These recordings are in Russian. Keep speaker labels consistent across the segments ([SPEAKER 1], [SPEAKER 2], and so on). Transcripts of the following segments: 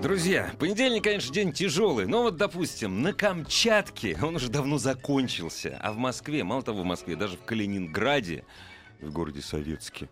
[SPEAKER 1] Друзья, понедельник, конечно, день тяжелый, но вот, допустим, на Камчатке он уже давно закончился, а в Москве, мало того, в Москве, даже в Калининграде, в городе Советске,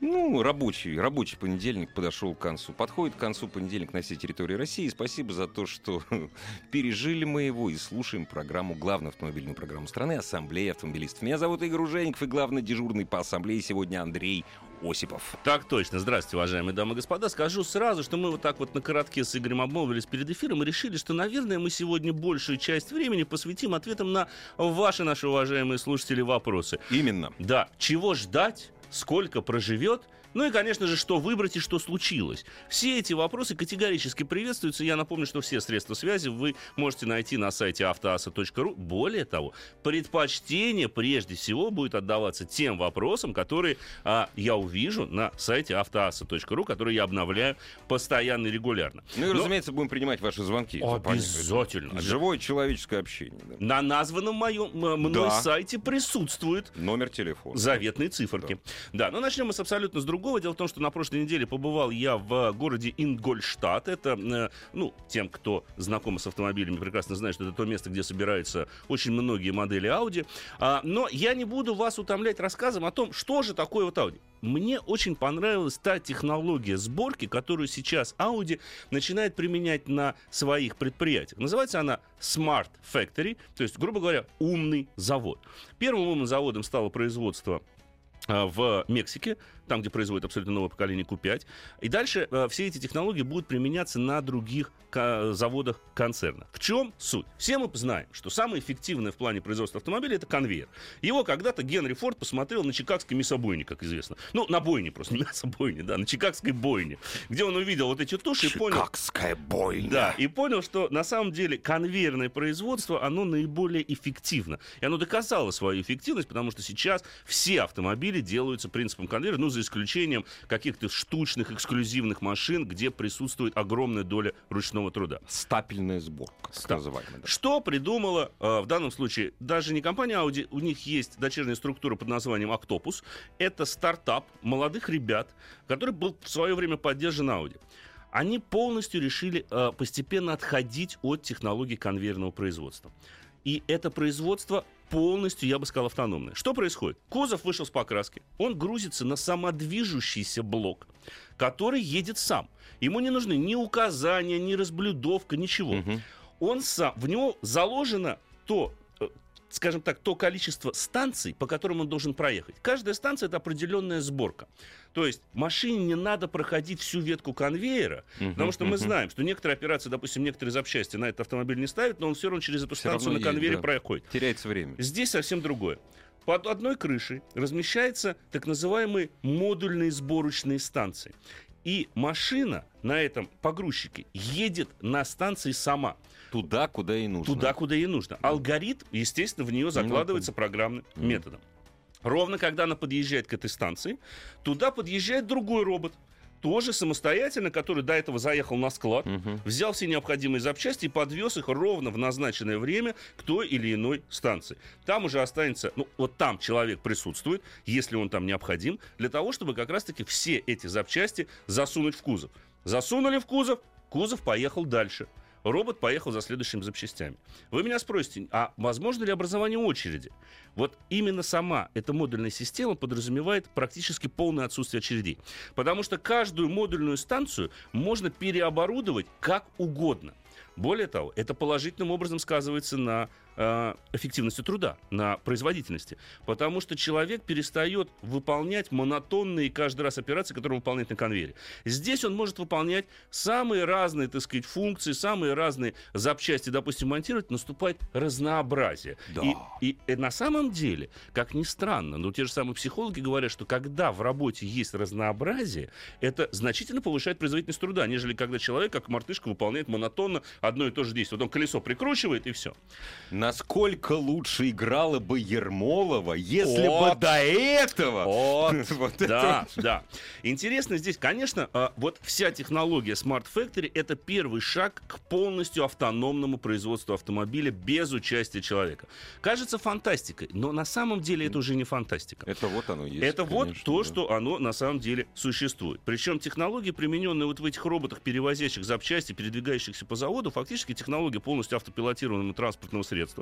[SPEAKER 1] ну, рабочий, рабочий понедельник подошел к концу. Подходит к концу понедельник на всей территории России. Спасибо за то, что пережили мы его и слушаем программу, главную автомобильную программу страны «Ассамблея автомобилистов». Меня зовут Игорь Ужеников и главный дежурный по ассамблее сегодня Андрей Осипов.
[SPEAKER 2] Так точно. Здравствуйте, уважаемые дамы и господа. Скажу сразу, что мы вот так вот на коротке с Игорем обмолвились перед эфиром и решили, что, наверное, мы сегодня большую часть времени посвятим ответам на ваши, наши уважаемые слушатели, вопросы.
[SPEAKER 1] Именно.
[SPEAKER 2] Да. Чего ждать? Сколько проживет, ну и, конечно же, что выбрать и что случилось. Все эти вопросы категорически приветствуются. Я напомню, что все средства связи вы можете найти на сайте автоаса.ру. Более того, предпочтение прежде всего будет отдаваться тем вопросам, которые а, я увижу на сайте автоаса.ру, которые я обновляю постоянно и регулярно.
[SPEAKER 1] Ну и, Но... разумеется, будем принимать ваши звонки.
[SPEAKER 2] Обязательно.
[SPEAKER 1] Живое человеческое общение.
[SPEAKER 2] Да. На названном моем мной да. сайте присутствует
[SPEAKER 1] номер телефона.
[SPEAKER 2] Заветные циферки. Да, да но начнем мы с абсолютно с другого. Дело в том, что на прошлой неделе побывал я в городе Ингольштадт. Это, э, ну, тем, кто знаком с автомобилями, прекрасно знает, что это то место, где собираются очень многие модели Audi. А, но я не буду вас утомлять рассказом о том, что же такое вот Audi. Мне очень понравилась та технология сборки, которую сейчас Audi начинает применять на своих предприятиях. Называется она Smart Factory, то есть, грубо говоря, умный завод. Первым умным заводом стало производство в Мексике, там, где производят абсолютно новое поколение Q5. И дальше э, все эти технологии будут применяться на других заводах концерна. В чем суть? Все мы знаем, что самое эффективное в плане производства автомобиля это конвейер. Его когда-то Генри Форд посмотрел на чикагской мясобойне, как известно. Ну, на бойне просто, не мясобойне, да, на чикагской бойне, где он увидел вот эти туши
[SPEAKER 1] и понял... Чикагская бойня.
[SPEAKER 2] Да, и понял, что на самом деле конвейерное производство, оно наиболее эффективно. И оно доказало свою эффективность, потому что сейчас все автомобили делаются принципом конвейера, ну, за исключением каких-то штучных эксклюзивных машин, где присутствует огромная доля ручного труда.
[SPEAKER 1] Стапельная сборка, так называемая. Да.
[SPEAKER 2] Что придумала э, в данном случае даже не компания Audi, у них есть дочерняя структура под названием Octopus. Это стартап молодых ребят, который был в свое время поддержан Audi они полностью решили э, постепенно отходить от технологий конвейерного производства. И это производство полностью, я бы сказал, автономная. Что происходит? Кузов вышел с покраски, он грузится на самодвижущийся блок, который едет сам. Ему не нужны ни указания, ни разблюдовка, ничего. Угу. Он сам, в него заложено то скажем так, то количество станций, по которым он должен проехать. Каждая станция это определенная сборка. То есть машине не надо проходить всю ветку конвейера, uh-huh, потому что uh-huh. мы знаем, что некоторые операции, допустим, некоторые запчасти на этот автомобиль не ставят, но он все равно через эту все станцию на конвейере да. проходит.
[SPEAKER 1] Теряется время.
[SPEAKER 2] Здесь совсем другое. Под одной крышей размещаются так называемые модульные сборочные станции. И машина на этом погрузчике едет на станции сама.
[SPEAKER 1] Туда, куда и нужно.
[SPEAKER 2] Туда, куда и нужно. Алгоритм, естественно, в нее закладывается программным методом. Ровно когда она подъезжает к этой станции, туда подъезжает другой робот тоже самостоятельно, который до этого заехал на склад, угу. взял все необходимые запчасти и подвез их ровно в назначенное время к той или иной станции. Там уже останется, ну вот там человек присутствует, если он там необходим, для того, чтобы как раз-таки все эти запчасти засунуть в кузов. Засунули в кузов, кузов поехал дальше робот поехал за следующими запчастями. Вы меня спросите, а возможно ли образование очереди? Вот именно сама эта модульная система подразумевает практически полное отсутствие очередей. Потому что каждую модульную станцию можно переоборудовать как угодно. Более того, это положительным образом сказывается на эффективности труда, на производительности. Потому что человек перестает выполнять монотонные каждый раз операции, которые он выполняет на конвейере. Здесь он может выполнять самые разные, так сказать, функции, самые разные запчасти, допустим, монтировать, наступает разнообразие.
[SPEAKER 1] Да.
[SPEAKER 2] И, и, и на самом деле, как ни странно, но те же самые психологи говорят, что когда в работе есть разнообразие, это значительно повышает производительность труда, нежели когда человек, как мартышка, выполняет монотонно одно и то же действие. Вот он колесо прикручивает, и все.
[SPEAKER 1] Насколько лучше играла бы Ермолова, если
[SPEAKER 2] Вот.
[SPEAKER 1] бы до этого...
[SPEAKER 2] Вот,
[SPEAKER 1] Вот это
[SPEAKER 2] да, да. Интересно здесь, конечно, а, вот вся технология Smart Factory — это первый шаг к полностью автономному производству автомобиля без участия человека. Кажется фантастикой, но на самом деле это уже не фантастика.
[SPEAKER 1] Это вот оно есть.
[SPEAKER 2] Это вот
[SPEAKER 1] конечно,
[SPEAKER 2] то,
[SPEAKER 1] да.
[SPEAKER 2] что оно на самом деле существует. Причем технологии, примененные вот в этих роботах, перевозящих запчасти, передвигающихся по заводу, фактически технология полностью автопилотированного транспортного средства.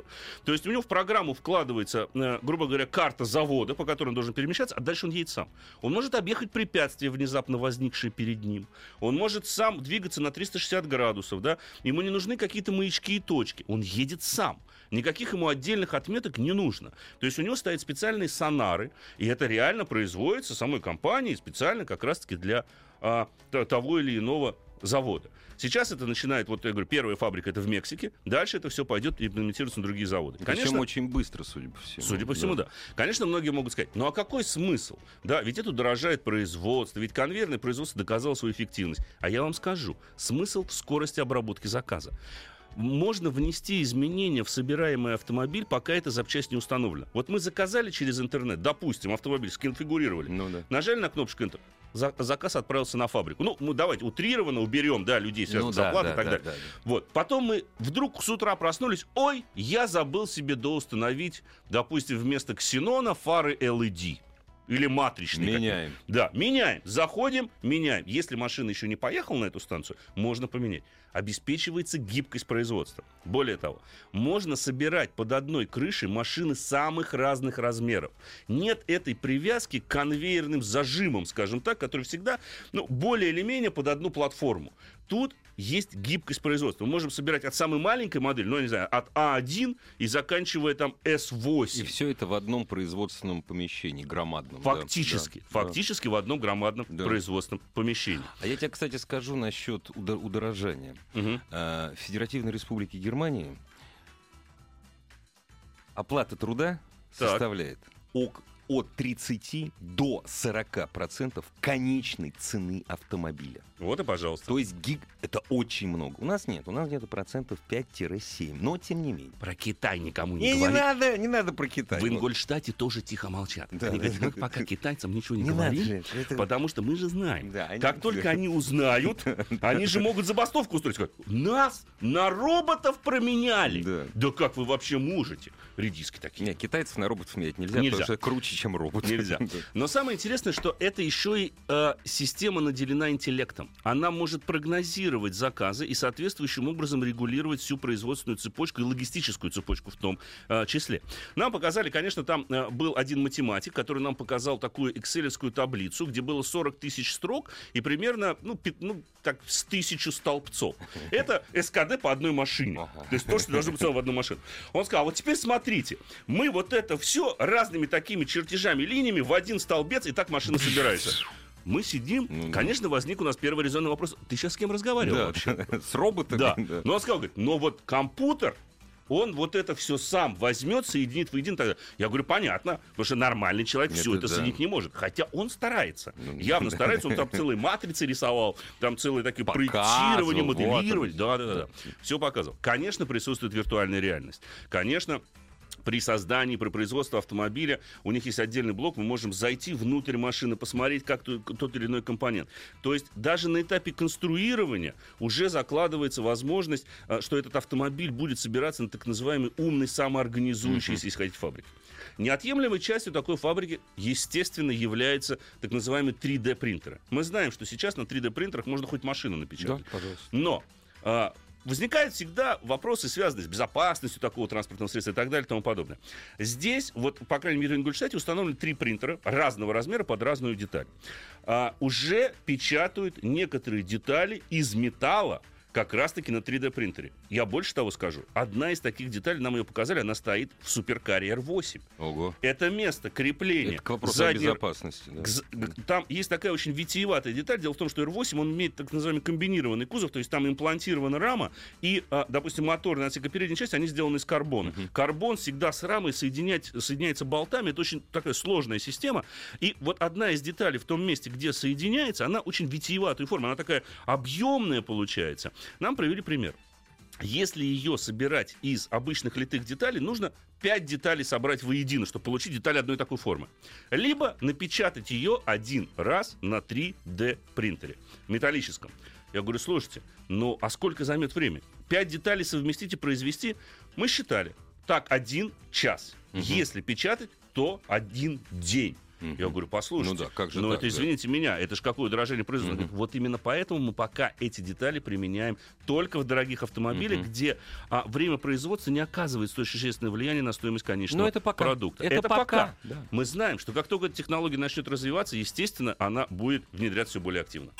[SPEAKER 2] То есть у него в программу вкладывается, э, грубо говоря, карта завода, по которой он должен перемещаться, а дальше он едет сам. Он может объехать препятствия, внезапно возникшие перед ним. Он может сам двигаться на 360 градусов, да. Ему не нужны какие-то маячки и точки. Он едет сам. Никаких ему отдельных отметок не нужно. То есть у него стоят специальные сонары, и это реально производится самой компанией специально как раз-таки для а, того или иного завода. Сейчас это начинает, вот я говорю, первая фабрика это в Мексике, дальше это все пойдет и имплементируется на другие заводы.
[SPEAKER 1] Причем очень быстро, судя по всему.
[SPEAKER 2] Судя по всему, да. Конечно, многие могут сказать, ну а какой смысл? Да, ведь это дорожает производство, ведь конвейерное производство доказало свою эффективность. А я вам скажу, смысл в скорости обработки заказа. Можно внести изменения в собираемый автомобиль, пока эта запчасть не установлена. Вот мы заказали через интернет, допустим, автомобиль сконфигурировали,
[SPEAKER 1] Ну да.
[SPEAKER 2] нажали на кнопочку Enter, за- заказ отправился на фабрику. Ну, мы давайте утрированно уберем, да, людей, связанных
[SPEAKER 1] Ну
[SPEAKER 2] с
[SPEAKER 1] да,
[SPEAKER 2] зарплатой
[SPEAKER 1] да,
[SPEAKER 2] и так
[SPEAKER 1] да,
[SPEAKER 2] далее.
[SPEAKER 1] да, да.
[SPEAKER 2] Вот. Потом мы вдруг с утра проснулись. Ой, я забыл себе доустановить, допустим, вместо ксенона фары LED. Или матричные. какие-то.
[SPEAKER 1] Меняем.
[SPEAKER 2] Да, меняем. Заходим, меняем. Если машина еще не поехала на эту станцию, можно поменять. Обеспечивается гибкость производства. Более того, можно собирать под одной крышей машины самых разных размеров. Нет этой привязки к конвейерным зажимам, скажем так, которые всегда ну, более или менее под одну платформу. Тут есть гибкость производства. Мы можем собирать от самой маленькой модели, ну, я не знаю, от А1 и заканчивая там S8.
[SPEAKER 1] И все это в одном производственном помещении, громадном. да,
[SPEAKER 2] Фактически,
[SPEAKER 1] да, да.
[SPEAKER 2] фактически в одном громадном
[SPEAKER 1] Да.
[SPEAKER 2] производственном помещении.
[SPEAKER 1] А я тебе, кстати, скажу насчет удо- удорожания. В Федеративной Республике Германии оплата труда
[SPEAKER 2] Так.
[SPEAKER 1] составляет ок- от 30 до 40 процентов конечной цены автомобиля.
[SPEAKER 2] Вот и пожалуйста.
[SPEAKER 1] То есть гиг это очень много. У нас нет, у нас где-то процентов 5-7, но тем не менее.
[SPEAKER 2] Про Китай никому не,
[SPEAKER 1] Не, не
[SPEAKER 2] говори.
[SPEAKER 1] надо, не надо про Китай.
[SPEAKER 2] В Ингольштате тоже тихо молчат.
[SPEAKER 1] Да,
[SPEAKER 2] они
[SPEAKER 1] да,
[SPEAKER 2] говорят,
[SPEAKER 1] да,
[SPEAKER 2] мы
[SPEAKER 1] да,
[SPEAKER 2] пока
[SPEAKER 1] да.
[SPEAKER 2] китайцам ничего не,
[SPEAKER 1] Не
[SPEAKER 2] говорим,
[SPEAKER 1] Жень, это-
[SPEAKER 2] потому что мы же знаем.
[SPEAKER 1] Да, они-
[SPEAKER 2] как только они узнают, они же могут забастовку устроить. Сказать, нас на роботов променяли.
[SPEAKER 1] Да.
[SPEAKER 2] как вы вообще можете? Редиски такие.
[SPEAKER 1] Не, китайцев на роботов менять нельзя,
[SPEAKER 2] Нельзя.
[SPEAKER 1] потому что это круче, чем робот.
[SPEAKER 2] Нельзя. Но самое интересное, что это еще и э, система наделена интеллектом. Она может прогнозировать заказы и соответствующим образом регулировать всю производственную цепочку и логистическую цепочку в том э, числе. Нам показали, конечно, там э, был один математик, который нам показал такую экселевскую таблицу, где было 40 тысяч строк и примерно, ну, пи- ну, так, с тысячу столбцов. Это СКД по одной машине.
[SPEAKER 1] Ага.
[SPEAKER 2] То есть то, что должно быть в одну машину. Он сказал, вот теперь смотрите, мы вот это все разными такими чертежами, линиями в один столбец, и так машина собирается. Мы сидим,
[SPEAKER 1] Ну
[SPEAKER 2] конечно, возник у нас первый резонный вопрос. Ты сейчас с кем разговаривал
[SPEAKER 1] Да,
[SPEAKER 2] вообще?
[SPEAKER 1] С роботами.
[SPEAKER 2] Да.
[SPEAKER 1] да.
[SPEAKER 2] Но он сказал, говорит, но вот компьютер, он вот это все сам возьмет, соединит воедино. далее». Я говорю, понятно, потому что нормальный человек все
[SPEAKER 1] Это да.
[SPEAKER 2] соединить не может. Хотя он старается.
[SPEAKER 1] Ну,
[SPEAKER 2] Явно
[SPEAKER 1] да.
[SPEAKER 2] старается. Он там целые матрицы рисовал, там целые такие
[SPEAKER 1] Показывал,
[SPEAKER 2] проектирование,
[SPEAKER 1] вот
[SPEAKER 2] моделирование.
[SPEAKER 1] он.
[SPEAKER 2] Да, да, да, да. Все показывал. Конечно, присутствует виртуальная реальность. Конечно, при создании, при производстве автомобиля у них есть отдельный блок, мы можем зайти внутрь машины, посмотреть, как то- тот или иной компонент. То есть даже на этапе конструирования уже закладывается возможность, а, что этот автомобиль будет собираться на так называемый умный самоорганизующийся, если хотите, фабрике. Неотъемлемой частью такой фабрики, естественно, является так называемый 3D-принтеры. Мы знаем, что сейчас на 3D-принтерах можно хоть машину
[SPEAKER 1] Да,
[SPEAKER 2] напечатать.
[SPEAKER 1] пожалуйста.
[SPEAKER 2] Но а, возникают всегда вопросы, связанные с безопасностью такого транспортного средства и так далее и тому подобное. Здесь, вот, по крайней мере, в Ингольштате установлены три принтера разного размера под разную деталь. А, уже печатают некоторые детали из металла, как раз-таки на 3D принтере. Я больше того скажу. Одна из таких деталей, нам ее показали, она стоит в Суперкарьер 8.
[SPEAKER 1] Ого.
[SPEAKER 2] Это место крепления.
[SPEAKER 1] Это к вопросу
[SPEAKER 2] задней-
[SPEAKER 1] о безопасности. да.
[SPEAKER 2] к Там есть такая очень витиеватая деталь. Дело в том, что R8 он имеет так называемый комбинированный кузов, то есть там имплантирована рама, и, а, допустим, моторная отсека передней части, они сделаны из карбона. Карбон всегда с рамой соединять, соединяется болтами, это очень такая сложная система. И вот одна из деталей в том месте, где соединяется, она очень витиеватой формы, она такая объемная получается. Нам привели пример. Если ее собирать из обычных литых деталей, нужно 5 деталей собрать воедино, чтобы получить деталь одной такой формы. Либо напечатать ее один раз на 3D принтере металлическом. Я говорю, слушайте, ну а сколько займет время? 5 деталей совместить и произвести? Мы считали. Так, один час. Если печатать, то один день.
[SPEAKER 1] Мгм.
[SPEAKER 2] Я говорю, послушайте,
[SPEAKER 1] Ну да, как же
[SPEAKER 2] ну
[SPEAKER 1] так,
[SPEAKER 2] это,
[SPEAKER 1] да?
[SPEAKER 2] извините меня, это же какое дорожение производства. Говорит, Вот именно поэтому мы пока эти детали применяем только в дорогих автомобилях,
[SPEAKER 1] Мгм.
[SPEAKER 2] где а, время производства не оказывает столь существенное влияние на стоимость конечного
[SPEAKER 1] Но это пока.
[SPEAKER 2] продукта.
[SPEAKER 1] Это пока, да.
[SPEAKER 2] Мы знаем, что как только эта технология начнет развиваться, естественно, она будет внедряться все более активно.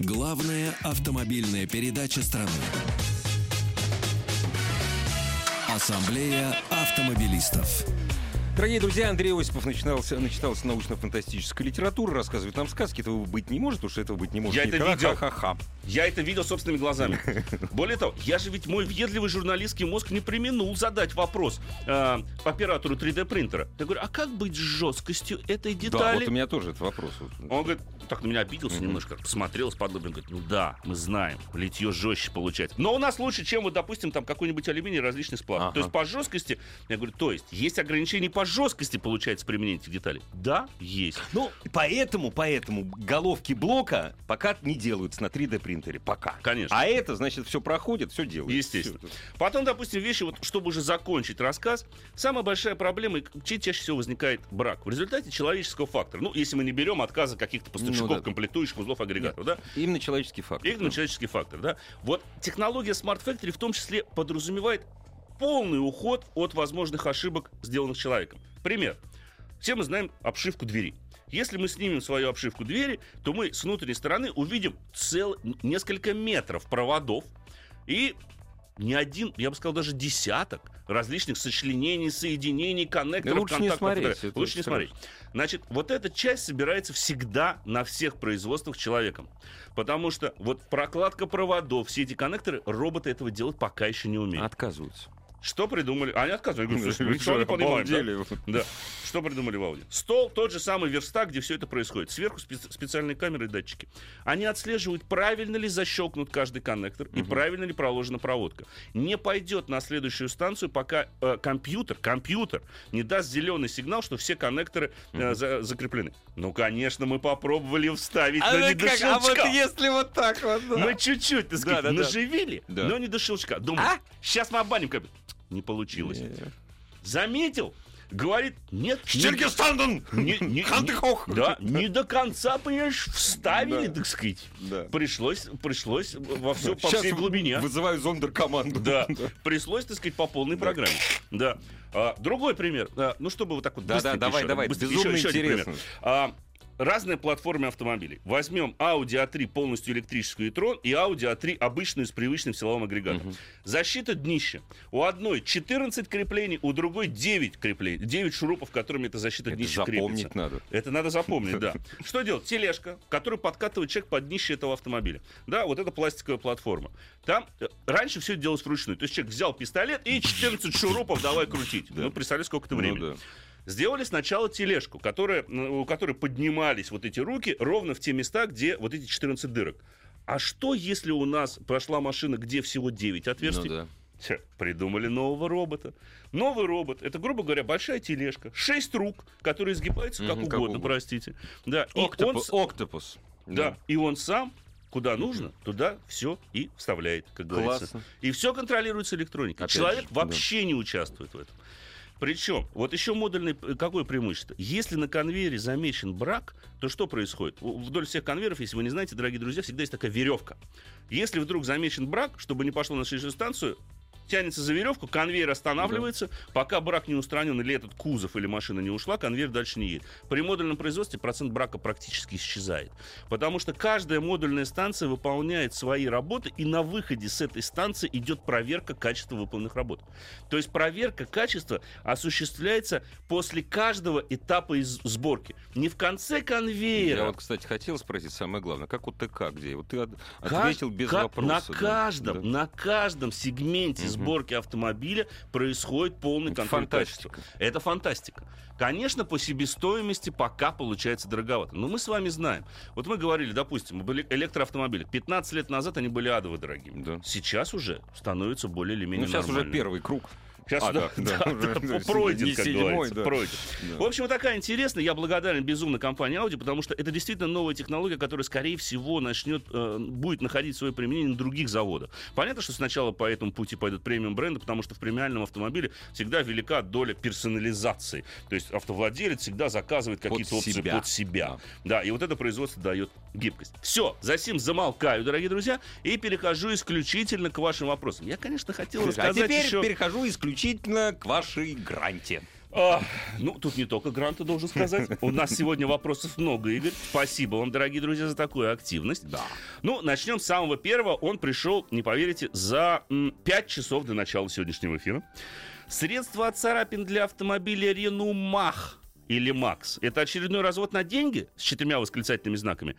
[SPEAKER 3] Главная автомобильная передача страны. Ассамблея автомобилистов.
[SPEAKER 1] Дорогие друзья, Андрей Осипов начинался, начитался научно-фантастической литературы, рассказывает нам сказки. Этого быть не может, что этого быть не может.
[SPEAKER 2] Я это видел.
[SPEAKER 1] Ха-ха-ха.
[SPEAKER 2] Я это видел собственными глазами. Более того, я же ведь мой въедливый журналистский мозг не применул задать вопрос э, оператору 3D принтера. Я говорю, а как быть с жесткостью этой
[SPEAKER 1] Да,
[SPEAKER 2] детали?
[SPEAKER 1] вот у меня тоже этот вопрос.
[SPEAKER 2] Он говорит, так на меня обиделся
[SPEAKER 1] Мгм.
[SPEAKER 2] немножко, посмотрел с подобием, говорит, ну да, мы знаем, литье жестче получается. Но у нас лучше, чем вот, допустим, там какой-нибудь алюминий различный сплав.
[SPEAKER 1] Ага.
[SPEAKER 2] То есть по жесткости, я говорю, то есть есть ограничения по жесткости, получается, применение этих деталей? Да, есть.
[SPEAKER 1] Ну, поэтому, поэтому головки блока пока не делаются на 3D принтере. Пока.
[SPEAKER 2] Конечно.
[SPEAKER 1] А это, значит, все проходит, все делается.
[SPEAKER 2] Естественно.
[SPEAKER 1] Всё.
[SPEAKER 2] Потом, допустим, вещи, вот, чтобы уже закончить рассказ, самая большая проблема, чаще всего возникает брак. В результате человеческого фактора. Ну, если мы не берем отказа каких-то поставщиков,
[SPEAKER 1] Ну да.
[SPEAKER 2] комплектующих, узлов, агрегатов, да?
[SPEAKER 1] Именно человеческий фактор.
[SPEAKER 2] Именно человеческий фактор, да. Вот технология Smart Factory в том числе подразумевает полный уход от возможных ошибок, сделанных человеком. Пример. Все мы знаем обшивку двери. Если мы снимем свою обшивку двери, то мы с внутренней стороны увидим цел... несколько метров проводов и не один, я бы сказал, даже десяток различных сочленений, соединений, коннекторов,
[SPEAKER 1] лучше не
[SPEAKER 2] контактов так
[SPEAKER 1] смотреть, это
[SPEAKER 2] Лучше не смотреть. Значит, вот эта часть собирается всегда на всех производствах человеком. Потому что вот прокладка проводов, все эти коннекторы, роботы этого делать пока еще не умеют.
[SPEAKER 1] Отказываются.
[SPEAKER 2] Что придумали? Они отказывают. Я говорю, «Слушай, мы ничего не
[SPEAKER 1] что,
[SPEAKER 2] понимаем. да?» Да. Что придумали в Ауди? Стол, тот же самый верстак, где все это происходит. Сверху спе- специальные камеры и датчики. Они отслеживают, правильно ли защелкнут каждый коннектор и правильно ли проложена проводка. Не пойдет на следующую станцию, пока э, компьютер, компьютер не даст зеленый сигнал, что все коннекторы э, за- закреплены. Ну, конечно, мы попробовали вставить,
[SPEAKER 1] А,
[SPEAKER 2] но не до
[SPEAKER 1] как? А вот
[SPEAKER 2] щелчка.
[SPEAKER 1] если вот так вот, да.
[SPEAKER 2] Мы чуть-чуть, так сказать,
[SPEAKER 1] да, да.
[SPEAKER 2] наживили,
[SPEAKER 1] Да.
[SPEAKER 2] но не до щелчка. Думаю,
[SPEAKER 1] А?
[SPEAKER 2] сейчас мы обманем компьютер. Не получилось.
[SPEAKER 1] Не.
[SPEAKER 2] Заметил, говорит, нет. не-
[SPEAKER 1] Штиргестанден!
[SPEAKER 2] не- не-
[SPEAKER 1] Хантехох!
[SPEAKER 2] Да, не до конца, понимаешь, вставили,
[SPEAKER 1] Да.
[SPEAKER 2] так сказать.
[SPEAKER 1] Да.
[SPEAKER 2] Пришлось, пришлось во все, по
[SPEAKER 1] Сейчас
[SPEAKER 2] всей глубине.
[SPEAKER 1] Вызываю зондеркоманду.
[SPEAKER 2] Да, пришлось, так сказать, по полной программе. Да. А, другой пример. А, ну, чтобы вот так вот
[SPEAKER 1] Да, да, давай,
[SPEAKER 2] еще-
[SPEAKER 1] давай,
[SPEAKER 2] быстренько
[SPEAKER 1] безумно
[SPEAKER 2] еще- еще один пример. А, разные платформы автомобилей. Возьмем Audi A3 полностью электрическую e-tron и Audi A3 обычную с привычным силовым агрегатом. Защита днища. У одной 14 креплений, у другой 9 креплений. 9 шурупов, которыми эта защита
[SPEAKER 1] Это
[SPEAKER 2] днища
[SPEAKER 1] запомнить
[SPEAKER 2] крепится.
[SPEAKER 1] надо.
[SPEAKER 2] Это надо запомнить, да. Что делать? Тележка, которую подкатывает человек под днище этого автомобиля. Да, вот это пластиковая платформа. Там э, раньше все делалось вручную. То есть человек взял пистолет и 14 шурупов давай крутить. Ну, представляете, сколько это
[SPEAKER 1] Ну
[SPEAKER 2] времени.
[SPEAKER 1] Да.
[SPEAKER 2] Сделали сначала тележку, которая, у которой поднимались вот эти руки ровно в те места, где вот эти 14 дырок. А что, если у нас прошла машина, где всего 9 отверстий?
[SPEAKER 1] Ну да.
[SPEAKER 2] Придумали нового робота. Новый робот это, грубо говоря, большая тележка, 6 рук, которые изгибаются как,
[SPEAKER 1] Мгм, как
[SPEAKER 2] угодно,
[SPEAKER 1] угодно.
[SPEAKER 2] простите. Да, и он,
[SPEAKER 1] Октопус. Октопус.
[SPEAKER 2] да, и он сам куда нужно, туда все и вставляет, как говорится.
[SPEAKER 1] Классно.
[SPEAKER 2] И все контролируется электроникой.
[SPEAKER 1] Опять
[SPEAKER 2] Человек
[SPEAKER 1] же, да.
[SPEAKER 2] вообще не участвует в этом. Причем, вот еще модульный, э, какое преимущество? Если на конвейере замечен брак, то что происходит? Вдоль всех конвейеров, если вы не знаете, дорогие друзья, всегда есть такая веревка. Если вдруг замечен брак, чтобы не пошло на следующую станцию, тянется за веревку, конвейер останавливается, пока брак не устранен или этот кузов или машина не ушла, конвейер дальше не едет. При модульном производстве процент брака практически исчезает. Потому что каждая модульная станция выполняет свои работы, и на выходе с этой станции идет проверка качества выполненных работ. То есть проверка качества осуществляется после каждого этапа из сборки. Не в конце конвейера.
[SPEAKER 1] Я вот, кстати, хотел спросить самое главное, как у ТК, где? Вот ты от-
[SPEAKER 2] Кажд-
[SPEAKER 1] ответил без
[SPEAKER 2] ка-
[SPEAKER 1] вопроса.
[SPEAKER 2] На
[SPEAKER 1] да.
[SPEAKER 2] каждом,
[SPEAKER 1] Да.
[SPEAKER 2] на каждом сегменте
[SPEAKER 1] Мгм.
[SPEAKER 2] Сборки автомобиля происходит полный контроль
[SPEAKER 1] фантастика.
[SPEAKER 2] качества. Это фантастика. Конечно, по себестоимости пока получается дороговато. Но мы с вами знаем. Вот мы говорили, допустим, об эле- электроавтомобилях. 15 лет назад они были адово дорогими.
[SPEAKER 1] Да.
[SPEAKER 2] Сейчас уже становятся более или
[SPEAKER 1] Ну,
[SPEAKER 2] менее
[SPEAKER 1] сейчас уже
[SPEAKER 2] нормальными.
[SPEAKER 1] первый круг.
[SPEAKER 2] Сейчас
[SPEAKER 1] А,
[SPEAKER 2] да,
[SPEAKER 1] да, да,
[SPEAKER 2] да, да,
[SPEAKER 1] есть
[SPEAKER 2] пройден, как
[SPEAKER 1] седьмой,
[SPEAKER 2] говорится,
[SPEAKER 1] да.
[SPEAKER 2] пройден.
[SPEAKER 1] Да.
[SPEAKER 2] В общем, вот такая интересная. Я благодарен безумно компании Audi, потому что это действительно новая технология, которая, скорее всего, начнет, э, будет находить свое применение на других заводах. Понятно, что сначала по этому пути пойдут премиум бренды, потому что в премиальном автомобиле всегда велика доля персонализации. То есть автовладелец всегда заказывает какие-то опции
[SPEAKER 1] себя.
[SPEAKER 2] под себя. Да, и вот это производство дает гибкость. Все, за сим замолкаю, дорогие друзья, и перехожу исключительно к вашим вопросам. Я, конечно, хотел
[SPEAKER 1] А
[SPEAKER 2] рассказать
[SPEAKER 1] теперь
[SPEAKER 2] еще...
[SPEAKER 1] перехожу исключительно к вашей гранте.
[SPEAKER 2] А, ну, тут не только гранты, должен сказать. У нас сегодня вопросов много, Игорь. Спасибо вам, дорогие друзья, за такую активность.
[SPEAKER 1] Да.
[SPEAKER 2] Ну, начнем с самого первого. Он пришел, не поверите, за 5 часов до начала сегодняшнего эфира. Средства от царапин для автомобиля Renault Mach или Max. Это очередной развод на деньги с четырьмя восклицательными знаками?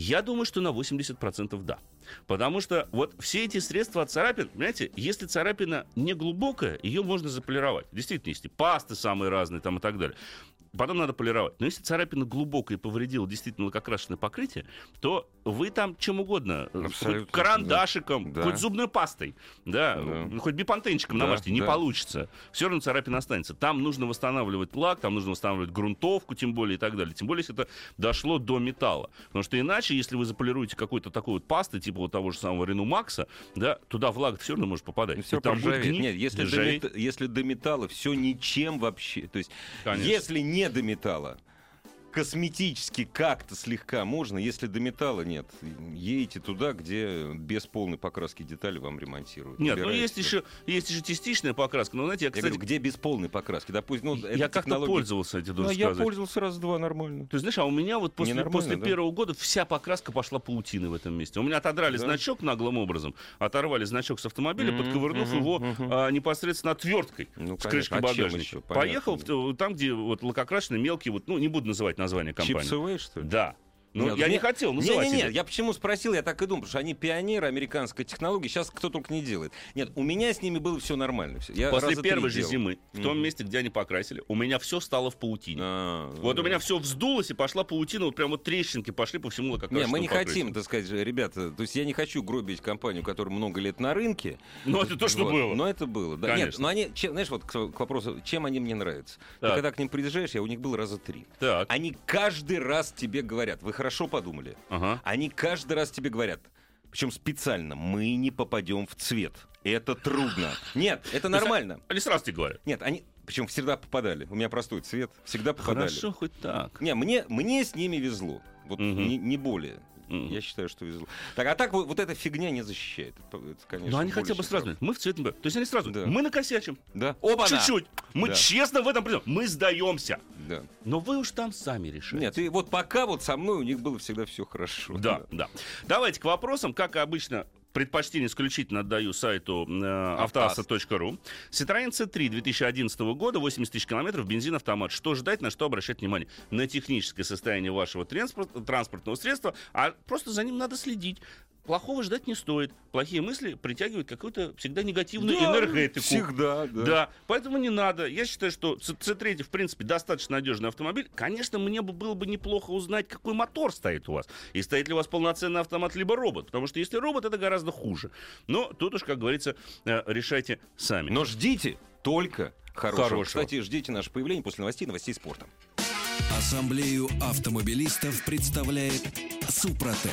[SPEAKER 2] Я думаю, что на 80% да. Потому что вот все эти средства от царапин, понимаете, если царапина не глубокая, ее можно заполировать. Действительно, есть и пасты самые разные там и так далее. Потом надо полировать. Но если царапина глубокая и повредила действительно лакокрашенное покрытие, то вы там чем угодно, э,
[SPEAKER 1] Абсолютно,
[SPEAKER 2] хоть карандашиком,
[SPEAKER 1] да.
[SPEAKER 2] хоть зубной пастой, да,
[SPEAKER 1] Да.
[SPEAKER 2] хоть бипантенчиком
[SPEAKER 1] Да,
[SPEAKER 2] намажьте, не
[SPEAKER 1] да.
[SPEAKER 2] получится. Все равно царапина останется. Там нужно восстанавливать лак, там нужно восстанавливать грунтовку, тем более и так далее. Тем более, если это дошло до металла. Потому что иначе, если вы заполируете какой-то такой вот пастой, типа вот того же самого Рену Макса, да, туда влага все равно может попадать.
[SPEAKER 1] Все
[SPEAKER 2] И там будет гнить,
[SPEAKER 1] Нет, если до, если до металла все ничем вообще. То есть,
[SPEAKER 2] Конечно.
[SPEAKER 1] если не до металла, косметически как-то слегка можно, если до металла нет, едете туда, где без полной покраски детали вам ремонтируют.
[SPEAKER 2] Нет, ну есть еще, есть еще частичная покраска. Но, знаете, я,
[SPEAKER 1] Я
[SPEAKER 2] кстати,
[SPEAKER 1] говорю, где без полной покраски? Допустим, ну,
[SPEAKER 2] я как-то
[SPEAKER 1] технология-
[SPEAKER 2] пользовался, я тебе
[SPEAKER 1] Ну,
[SPEAKER 2] должен
[SPEAKER 1] я пользовался раз-два нормально.
[SPEAKER 2] То есть, знаешь, а у меня вот после, после
[SPEAKER 1] да?
[SPEAKER 2] первого года вся покраска пошла паутиной в этом месте. У меня отодрали
[SPEAKER 1] Да.
[SPEAKER 2] значок наглым образом, оторвали значок с автомобиля,
[SPEAKER 1] Мгм,
[SPEAKER 2] подковырнув
[SPEAKER 1] мгм,
[SPEAKER 2] его
[SPEAKER 1] мгм.
[SPEAKER 2] а, непосредственно отверткой
[SPEAKER 1] Ну,
[SPEAKER 2] с
[SPEAKER 1] конечно.
[SPEAKER 2] крышкой
[SPEAKER 1] А
[SPEAKER 2] багажника. Поехал в там, где вот лакокрашенные мелкие, вот, ну, не буду называть название компании.
[SPEAKER 1] Чипсовые, что ли?
[SPEAKER 2] Да. Ну,
[SPEAKER 1] Нет,
[SPEAKER 2] я
[SPEAKER 1] мне-
[SPEAKER 2] не хотел называть
[SPEAKER 1] Не-не-не,
[SPEAKER 2] имя.
[SPEAKER 1] я почему спросил, я так и думал, потому что они пионеры американской технологии, сейчас кто только не делает. Нет, у меня с ними было все нормально. всё. Я
[SPEAKER 2] После первой же
[SPEAKER 1] делал.
[SPEAKER 2] зимы, в том
[SPEAKER 1] Мгм.
[SPEAKER 2] месте, где они покрасили, у меня все стало в паутине.
[SPEAKER 1] А,
[SPEAKER 2] Вот у
[SPEAKER 1] да.
[SPEAKER 2] меня все вздулось и пошла паутина, вот прям вот трещинки пошли по всему
[SPEAKER 1] Не,
[SPEAKER 2] лакокрашенному
[SPEAKER 1] мы не
[SPEAKER 2] покрытию.
[SPEAKER 1] хотим, так сказать, ребята, то есть я не хочу гробить компанию, которая много лет на рынке.
[SPEAKER 2] Но это то, что
[SPEAKER 1] Вот,
[SPEAKER 2] было.
[SPEAKER 1] Но это было, да. Нет,
[SPEAKER 2] Конечно.
[SPEAKER 1] но они, чем- знаешь, вот к, к вопросу, чем они мне нравятся. Ты
[SPEAKER 2] Так.
[SPEAKER 1] когда к ним приезжаешь, я у них был раза три.
[SPEAKER 2] Так,
[SPEAKER 1] Они каждый раз тебе говорят, вы хорошо подумали.
[SPEAKER 2] ага.
[SPEAKER 1] Они каждый раз тебе говорят, причем специально, мы не попадем в цвет. Это трудно. Нет, это нормально.
[SPEAKER 2] Они сразу тебе говорят.
[SPEAKER 1] Нет, они причем всегда попадали. У меня простой цвет, всегда попадали.
[SPEAKER 2] Хорошо, хоть так.
[SPEAKER 1] Не, мне, мне с ними везло. Вот
[SPEAKER 2] Мгм.
[SPEAKER 1] не, не более.
[SPEAKER 2] Мгм.
[SPEAKER 1] Я считаю, что везло. Так, а так вот, вот эта фигня не защищает. Это, конечно,
[SPEAKER 2] Но они хотя бы сразу, мы в цвет, НБ. то есть они сразу,
[SPEAKER 1] Да.
[SPEAKER 2] мы накосячим,
[SPEAKER 1] Да. Оба
[SPEAKER 2] чуть-чуть, мы
[SPEAKER 1] Да.
[SPEAKER 2] честно в этом придем, мы сдаемся.
[SPEAKER 1] Да.
[SPEAKER 2] Но вы уж там сами решаете.
[SPEAKER 1] Нет, и вот пока вот со мной у них было всегда все хорошо.
[SPEAKER 2] Да, да. Давайте к вопросам. Как обычно, предпочтение исключительно отдаю сайту э, автоаса.ру. Citroёn C3 2011 года, 80 тысяч километров, бензин, автомат. Что ждать, на что обращать внимание? На техническое состояние вашего транспорт- транспортного средства, а просто за ним надо следить. Плохого ждать не стоит. Плохие мысли притягивают какую-то всегда негативную
[SPEAKER 1] Да,
[SPEAKER 2] энергетику.
[SPEAKER 1] Всегда, да.
[SPEAKER 2] Да. поэтому не надо. Я считаю, что C- C3, в принципе, достаточно надежный автомобиль. Конечно, мне бы было бы неплохо узнать, какой мотор стоит у вас. И стоит ли у вас полноценный автомат, либо робот. Потому что если робот, это гораздо хуже. Но тут уж, как говорится, э, решайте сами.
[SPEAKER 1] Но ждите только хорошего.
[SPEAKER 2] Хорошего.
[SPEAKER 1] Кстати, ждите наше появление после новостей, новостей спорта.
[SPEAKER 3] Ассамблею автомобилистов представляет Супротек.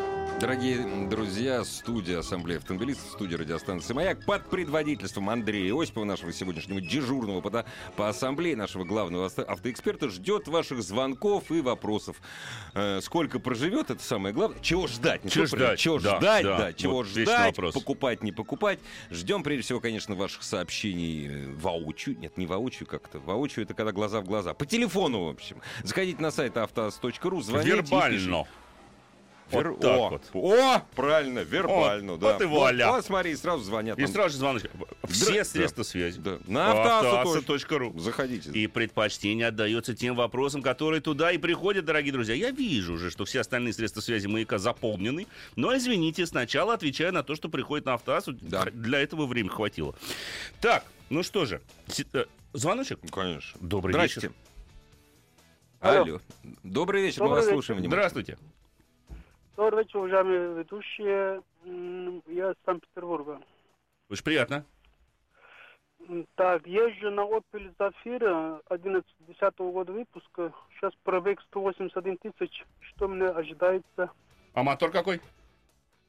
[SPEAKER 1] Дорогие друзья, студия Ассамблеи автомобилистов, студия радиостанции «Маяк» под предводительством Андрея Осипова, нашего сегодняшнего дежурного по, по ассамблее, нашего главного автоэксперта, ждет ваших звонков и вопросов. Э, сколько проживет, это самое главное. Чего ждать? Не
[SPEAKER 2] чего ждать?
[SPEAKER 1] Чего
[SPEAKER 2] да,
[SPEAKER 1] ждать,
[SPEAKER 2] да.
[SPEAKER 1] да. Чего
[SPEAKER 2] вот
[SPEAKER 1] ждать, покупать, не покупать. Ждем, прежде всего, конечно, ваших сообщений э, воочию. Нет, не воочию как-то. Воочию — это когда глаза в глаза. По телефону, в общем. Заходите на сайт автоаз.ру, звоните.
[SPEAKER 2] Вербально.
[SPEAKER 1] Вер... Вот О, вот. О, правильно, вербально,
[SPEAKER 2] О,
[SPEAKER 1] да.
[SPEAKER 2] Вот и вуаля.
[SPEAKER 1] Вот, вот смотри, сразу звонят.
[SPEAKER 2] И сразу же звоночек. Все
[SPEAKER 1] Да,
[SPEAKER 2] средства связи.
[SPEAKER 1] Да. На. Автоаса.ру. Заходите.
[SPEAKER 2] И предпочтение отдается тем вопросам, которые туда и приходят, дорогие друзья. Я вижу уже, что все остальные средства связи маяка заполнены. Но, извините, сначала отвечаю на то, что приходит на автоасу.
[SPEAKER 1] Да.
[SPEAKER 2] Для этого времени хватило. Так, ну что же. Э, Звоночек?
[SPEAKER 1] Ну, Конечно.
[SPEAKER 2] Добрый
[SPEAKER 1] Здрасте.
[SPEAKER 2] вечер.
[SPEAKER 1] Алло.
[SPEAKER 4] Алло.
[SPEAKER 1] Добрый вечер, мы
[SPEAKER 4] Добрый
[SPEAKER 1] вас
[SPEAKER 4] вечер.
[SPEAKER 1] слушаем внимательно.
[SPEAKER 2] Здравствуйте.
[SPEAKER 4] Добрый вечер, уважаемые ведущие. Я из Санкт-Петербурга.
[SPEAKER 2] Очень приятно.
[SPEAKER 4] Так, езжу на Opel Zafira 11-10 года выпуска. Сейчас пробег 181 тысяч. Что мне ожидается?
[SPEAKER 2] А мотор какой?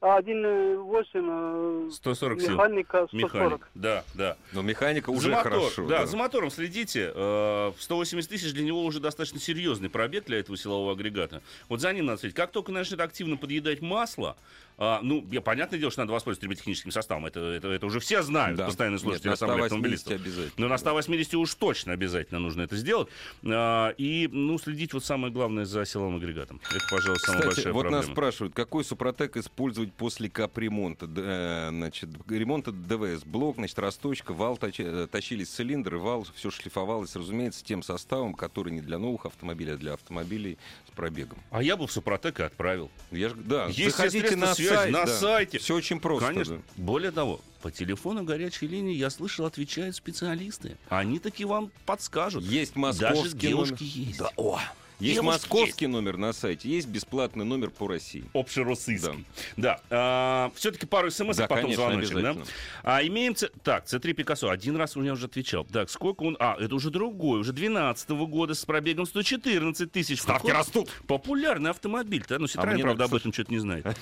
[SPEAKER 4] А 1.8 э,
[SPEAKER 2] 140 сил.
[SPEAKER 4] механика 140.
[SPEAKER 2] Механик. Да, да.
[SPEAKER 1] Но механика уже
[SPEAKER 2] за мотор,
[SPEAKER 1] хорошо.
[SPEAKER 2] Да, за мотором следите. Э, 180 тысяч для него уже достаточно серьезный пробег для этого силового агрегата. Вот за ним надо следить. Как только начнет активно подъедать масло, а, ну, я, понятное дело, что надо воспользоваться триботехническим составом. Это, это, это уже все знают,
[SPEAKER 1] Да.
[SPEAKER 2] постоянные
[SPEAKER 1] Нет,
[SPEAKER 2] слушатели
[SPEAKER 1] на
[SPEAKER 2] ассамблеи
[SPEAKER 1] 180
[SPEAKER 2] автомобилистов. Но на 180 уж точно обязательно нужно это сделать. А, и, ну, следить вот самое главное за силовым агрегатом. Это, пожалуй, самая
[SPEAKER 1] Кстати,
[SPEAKER 2] большая
[SPEAKER 1] вот
[SPEAKER 2] проблема.
[SPEAKER 1] нас спрашивают, какой супротек использовать после капремонта? Э, Значит, ремонта ДВС. Блок, значит, расточка, вал, точи- э, тащились цилиндры, вал, все шлифовалось, разумеется, тем составом, который не для новых автомобилей, а для автомобилей с пробегом.
[SPEAKER 2] А я бы в Супротек и отправил.
[SPEAKER 1] Я ж, да,
[SPEAKER 2] Есть
[SPEAKER 1] заходите на
[SPEAKER 2] связи
[SPEAKER 1] сайт.
[SPEAKER 2] на
[SPEAKER 1] да.
[SPEAKER 2] сайте.
[SPEAKER 1] Все очень просто.
[SPEAKER 2] Конечно.
[SPEAKER 1] да.
[SPEAKER 2] Более того, по телефону горячей линии, я слышал, отвечают специалисты. Они таки вам подскажут.
[SPEAKER 1] Есть
[SPEAKER 2] Даже
[SPEAKER 1] московский
[SPEAKER 2] девушки
[SPEAKER 1] номер.
[SPEAKER 2] есть.
[SPEAKER 1] Да, о, есть
[SPEAKER 2] Девушки
[SPEAKER 1] московский номер на сайте, есть бесплатный номер по России.
[SPEAKER 2] Общероссийский. Да. все-таки пару смс,
[SPEAKER 1] Да,
[SPEAKER 2] потом
[SPEAKER 1] конечно,
[SPEAKER 2] звоночек, да? А имеем... Так, C3 Пикассо. Один раз у меня уже отвечал. Так, сколько он... А, это уже другой. Уже 12 года с пробегом 114 тысяч.
[SPEAKER 1] Ставки
[SPEAKER 2] Какой
[SPEAKER 1] растут.
[SPEAKER 2] Популярный автомобиль-то. Ну, Citroёn,
[SPEAKER 1] мне
[SPEAKER 2] правда, об этом что-то не знает.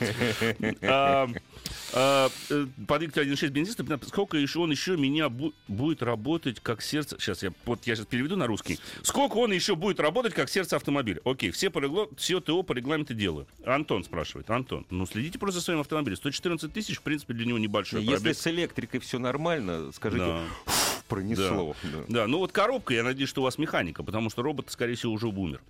[SPEAKER 2] А, а, э, По двигателю 1.6 бензин, сколько еще он еще меня бу- будет работать как сердце... Сейчас я, вот я сейчас переведу на русский. Сколько он еще будет работать как сердце автомобиля? Окей, все, по регло- все ТО по регламенту делаю. Антон спрашивает. Антон, ну следите просто за своим автомобилем. 114 тысяч, в принципе, для него небольшой
[SPEAKER 1] Если
[SPEAKER 2] пробег.
[SPEAKER 1] с электрикой все нормально, скажите,
[SPEAKER 2] Да.
[SPEAKER 1] «Фу, пронесло. Да.
[SPEAKER 2] Да, ну вот коробка, я надеюсь, что у вас механика, потому что робот, скорее всего, уже умер.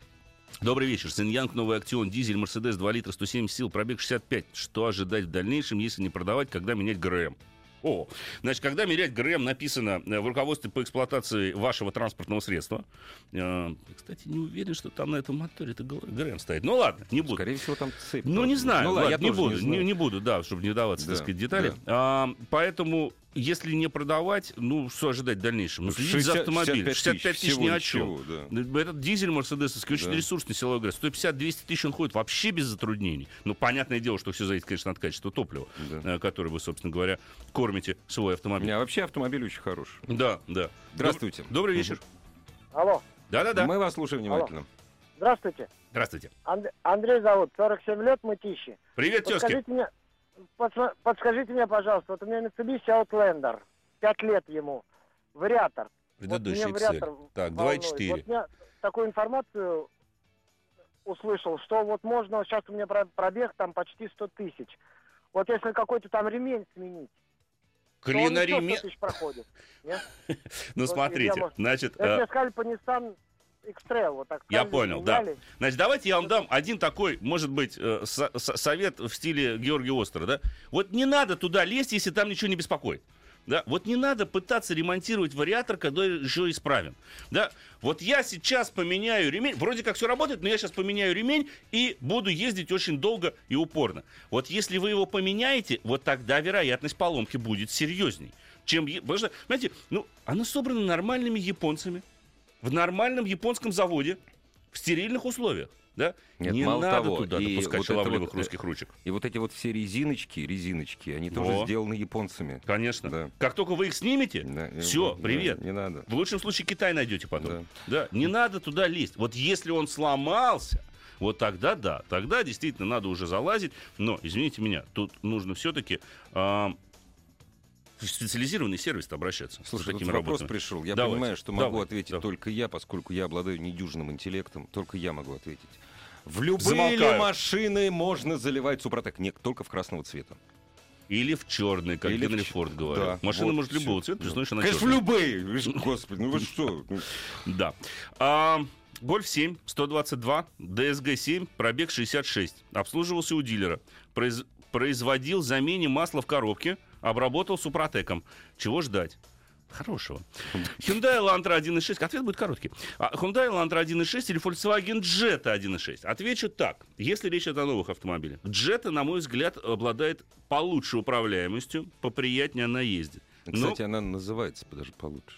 [SPEAKER 2] Добрый вечер. Синьянг, новый Актион, дизель, Мерседес, 2 литра, 170 сил, пробег 65. Что ожидать в дальнейшем, если не продавать, когда менять ГРМ? О, значит, когда менять ГРМ написано э, в руководстве по эксплуатации вашего транспортного средства. Э, Кстати, не уверен, что там на этом моторе это ГРМ стоит. Ну ладно, не буду.
[SPEAKER 1] Скорее всего, там цепь.
[SPEAKER 2] Ну, не знаю,
[SPEAKER 1] Ну,
[SPEAKER 2] ладно,
[SPEAKER 1] я
[SPEAKER 2] не, буду,
[SPEAKER 1] не
[SPEAKER 2] не буду, да, чтобы не даваться,
[SPEAKER 1] Да,
[SPEAKER 2] так сказать, детали.
[SPEAKER 1] да.
[SPEAKER 2] А, поэтому, если не продавать, ну, что ожидать в дальнейшем? Ну, следите за
[SPEAKER 1] 60
[SPEAKER 2] автомобилем.
[SPEAKER 1] 65
[SPEAKER 2] 65 тысяч
[SPEAKER 1] всего
[SPEAKER 2] ни о
[SPEAKER 1] ничего,
[SPEAKER 2] чем. Этот дизель мерседесовский очень
[SPEAKER 1] Да.
[SPEAKER 2] ресурсный силовой газ. 150-200 тысяч он ходит вообще без затруднений. Ну, понятное дело, что все зависит, конечно, от качества топлива,
[SPEAKER 1] Да.
[SPEAKER 2] э, которое вы, собственно говоря, кормите свой автомобиль.
[SPEAKER 1] А вообще автомобиль очень хороший.
[SPEAKER 2] Да, да.
[SPEAKER 1] Здравствуйте.
[SPEAKER 2] Доб- Добрый вечер.
[SPEAKER 5] Алло,
[SPEAKER 2] Да-да-да.
[SPEAKER 1] Мы вас слушаем внимательно.
[SPEAKER 5] здравствуйте.
[SPEAKER 2] Здравствуйте.
[SPEAKER 5] Анд- Андрей зовут, 47 лет, мытищи.
[SPEAKER 2] Привет, тезки.
[SPEAKER 5] Подскажите мне, подскажите мне, пожалуйста, вот у меня Mitsubishi Outlander, 5 лет ему, вариатор.
[SPEAKER 2] Предыдущий
[SPEAKER 5] вот вариатор
[SPEAKER 2] Так,
[SPEAKER 5] волнует.
[SPEAKER 2] 2,4.
[SPEAKER 5] Вот я такую информацию услышал, что вот можно, сейчас у меня про- пробег там почти 100 тысяч. Вот если какой-то там ремень сменить, то он еще 100
[SPEAKER 2] Клинореме...
[SPEAKER 5] тысяч проходит. Нет?
[SPEAKER 2] Ну, смотрите, значит...
[SPEAKER 5] Это мне сказали по Nissan X-Trail, вот так
[SPEAKER 2] Я понял, да. Значит, давайте я вам дам один такой, может быть, э, со- со- совет в стиле Георгия Остера, да? Вот не надо туда лезть, если там ничего не беспокоит. Да? Вот не надо пытаться ремонтировать вариатор, когда еще исправен. Да? Вот я сейчас поменяю ремень, вроде как все работает, но я сейчас поменяю ремень и буду ездить очень долго и упорно. Вот если вы его поменяете, вот тогда вероятность поломки будет серьезней. Чем, потому что, знаете, ну, оно собрано нормальными японцами, в нормальном японском заводе, в стерильных условиях. Да?
[SPEAKER 1] Нет,
[SPEAKER 2] не
[SPEAKER 1] мало
[SPEAKER 2] надо
[SPEAKER 1] того,
[SPEAKER 2] туда
[SPEAKER 1] и
[SPEAKER 2] допускать
[SPEAKER 1] вот
[SPEAKER 2] шаловливых
[SPEAKER 1] вот, э,
[SPEAKER 2] русских ручек.
[SPEAKER 1] И вот эти вот все резиночки, резиночки, они
[SPEAKER 2] Во.
[SPEAKER 1] тоже сделаны японцами.
[SPEAKER 2] Конечно.
[SPEAKER 1] Да.
[SPEAKER 2] Как только вы их снимете,
[SPEAKER 1] Да,
[SPEAKER 2] все,
[SPEAKER 1] да,
[SPEAKER 2] привет.
[SPEAKER 1] Не надо.
[SPEAKER 2] В лучшем случае Китай найдете потом. Да. Не надо туда лезть. Вот если он сломался, Вот тогда да, тогда действительно надо уже залазить. Но, извините меня, тут нужно все-таки а, в специализированный сервис обращаться.
[SPEAKER 1] Слушай,
[SPEAKER 2] с
[SPEAKER 1] тут
[SPEAKER 2] такими
[SPEAKER 1] вопрос
[SPEAKER 2] работами.
[SPEAKER 1] пришел. Я
[SPEAKER 2] Давайте,
[SPEAKER 1] понимаю, что могу
[SPEAKER 2] давайте,
[SPEAKER 1] ответить
[SPEAKER 2] давайте.
[SPEAKER 1] только я, поскольку я обладаю недюжинным интеллектом. Только я могу ответить. В любые
[SPEAKER 2] Замолкаю.
[SPEAKER 1] ли машины можно заливать Супротек? Нет, только в красного цвета.
[SPEAKER 2] Или в черный, как
[SPEAKER 1] Или в
[SPEAKER 2] Генри
[SPEAKER 1] ч-
[SPEAKER 2] Форд говорит.
[SPEAKER 1] Да,
[SPEAKER 2] Машина
[SPEAKER 1] вот
[SPEAKER 2] может любого цвета,
[SPEAKER 1] Да.
[SPEAKER 2] что она
[SPEAKER 1] Конечно, в любые. Господи, ну вы что?
[SPEAKER 2] Да. А, Гольф 7, 122, ДСГ 7, пробег 66. Обслуживался у дилера. Произ- производил замене масла в коробке, обработал супротеком. Чего ждать? Хорошего. Hyundai Elantra 1.6. Ответ будет короткий. А, Hyundai Elantra 1.6 или Volkswagen Jetta 1.6? Отвечу так. Если речь идет о новых автомобилях. Jetta, на мой взгляд, обладает получше управляемостью, поприятнее она ездит. Но
[SPEAKER 1] Кстати, она называется даже получше.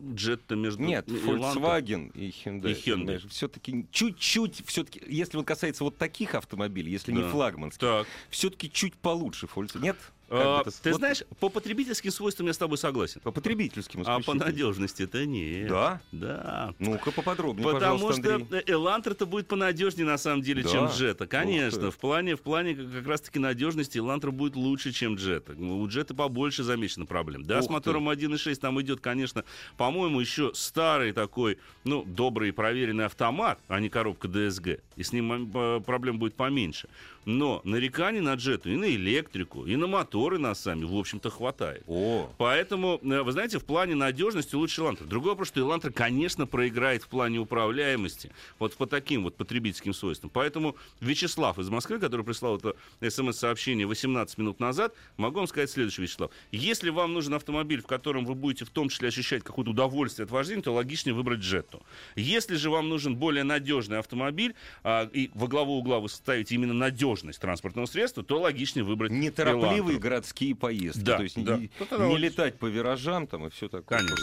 [SPEAKER 2] Jetta между...
[SPEAKER 1] Нет, Volkswagen и Hyundai.
[SPEAKER 2] И Hyundai.
[SPEAKER 1] Все-таки чуть-чуть, все-таки, если он касается вот таких автомобилей, если не
[SPEAKER 2] Да.
[SPEAKER 1] флагманских,
[SPEAKER 2] Так.
[SPEAKER 1] все-таки чуть получше Volkswagen. Нет? Как
[SPEAKER 2] А,
[SPEAKER 1] бы это-
[SPEAKER 2] ты
[SPEAKER 1] вот
[SPEAKER 2] знаешь, по потребительским свойствам я с тобой согласен.
[SPEAKER 1] По потребительским
[SPEAKER 2] А по надежности это нет.
[SPEAKER 1] Да?
[SPEAKER 2] Да.
[SPEAKER 1] Ну-ка поподробнее,
[SPEAKER 2] Потому
[SPEAKER 1] пожалуйста,
[SPEAKER 2] что
[SPEAKER 1] Андрей.
[SPEAKER 2] Элантра-то будет понадежнее на самом деле,
[SPEAKER 1] Да?
[SPEAKER 2] чем Джета. Конечно, в плане, в плане как раз-таки надежности Элантра будет лучше, чем Джета. У Джета побольше замечено проблем. Да,
[SPEAKER 1] Ух
[SPEAKER 2] с мотором 1.6 там идет, конечно, по-моему, еще старый такой, ну, добрый проверенный автомат, а не коробка ДСГ. И с ним э, проблем будет поменьше. Но нареканий на Джету и на электрику, и на моторы на сами, в общем-то, хватает.
[SPEAKER 1] О,
[SPEAKER 2] Поэтому, э, вы знаете, в плане надежности лучше Элантра. Другой вопрос, что Элантра, конечно, проиграет в плане управляемости. Вот по таким вот потребительским свойствам. Поэтому Вячеслав из Москвы, который прислал это смс-сообщение 18 минут назад, могу вам сказать следующее, Вячеслав. Если вам нужен автомобиль, в котором вы будете в том числе ощущать какое-то удовольствие от вождения, то логичнее выбрать Джетту. Если же вам нужен более надежный автомобиль, а, и во главу угла вы ставите именно надежность транспортного средства, то логичнее выбрать
[SPEAKER 1] неторопливые
[SPEAKER 2] Элантру.
[SPEAKER 1] городские поездки.
[SPEAKER 2] Да,
[SPEAKER 1] То есть
[SPEAKER 2] да.
[SPEAKER 1] не,
[SPEAKER 2] Ну,
[SPEAKER 1] не
[SPEAKER 2] вот-
[SPEAKER 1] летать по виражам там и все такое.
[SPEAKER 2] Конечно.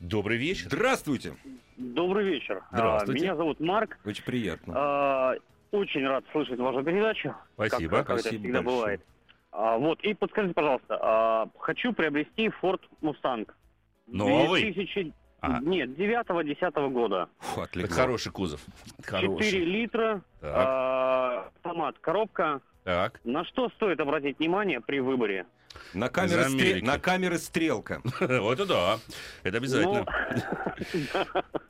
[SPEAKER 2] Добрый вечер.
[SPEAKER 1] Здравствуйте.
[SPEAKER 6] Добрый вечер.
[SPEAKER 2] Здравствуйте.
[SPEAKER 6] А, Меня зовут Марк.
[SPEAKER 1] Очень приятно.
[SPEAKER 6] А, Очень рад слышать вашу передачу.
[SPEAKER 2] Спасибо.
[SPEAKER 6] Как, как это
[SPEAKER 1] Спасибо
[SPEAKER 6] всегда
[SPEAKER 1] большое.
[SPEAKER 6] бывает. А, вот, и подскажите, пожалуйста, а, хочу приобрести Ford Mustang.
[SPEAKER 2] Новый?
[SPEAKER 6] 2000...
[SPEAKER 2] Ага.
[SPEAKER 6] Нет, 9-10 года.
[SPEAKER 1] Фу,
[SPEAKER 2] Это
[SPEAKER 1] отлегло.
[SPEAKER 2] хороший кузов. Это
[SPEAKER 6] 4
[SPEAKER 2] Хороший.
[SPEAKER 6] литра,
[SPEAKER 2] Так,
[SPEAKER 6] а, автомат, коробка.
[SPEAKER 2] так.
[SPEAKER 6] На что стоит обратить внимание при выборе?
[SPEAKER 1] На камеры,
[SPEAKER 2] Америки.
[SPEAKER 1] на камеры стрелка.
[SPEAKER 2] Вот это да. Это обязательно.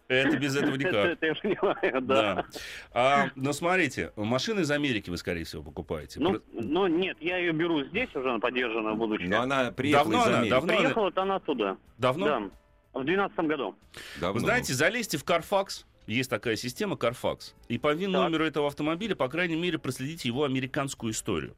[SPEAKER 2] Это без этого
[SPEAKER 6] Ну, это,
[SPEAKER 2] никак.
[SPEAKER 6] это я понимаю, да.
[SPEAKER 2] А, но смотрите, машины из Америки вы, скорее всего, покупаете.
[SPEAKER 6] Ну, нет, я ее беру здесь уже на поддержанную будущее.
[SPEAKER 1] Но она приехала
[SPEAKER 2] Давно
[SPEAKER 1] из
[SPEAKER 2] она?
[SPEAKER 1] Америки.
[SPEAKER 2] Давно?
[SPEAKER 6] Приехала-то она оттуда.
[SPEAKER 2] Давно?
[SPEAKER 6] Да. В 2012 году.
[SPEAKER 1] Давно.
[SPEAKER 2] Знаете, залезьте в Carfax. Есть такая система Carfax. И по ВИН-номеру этого автомобиля, по крайней мере, проследите его американскую историю.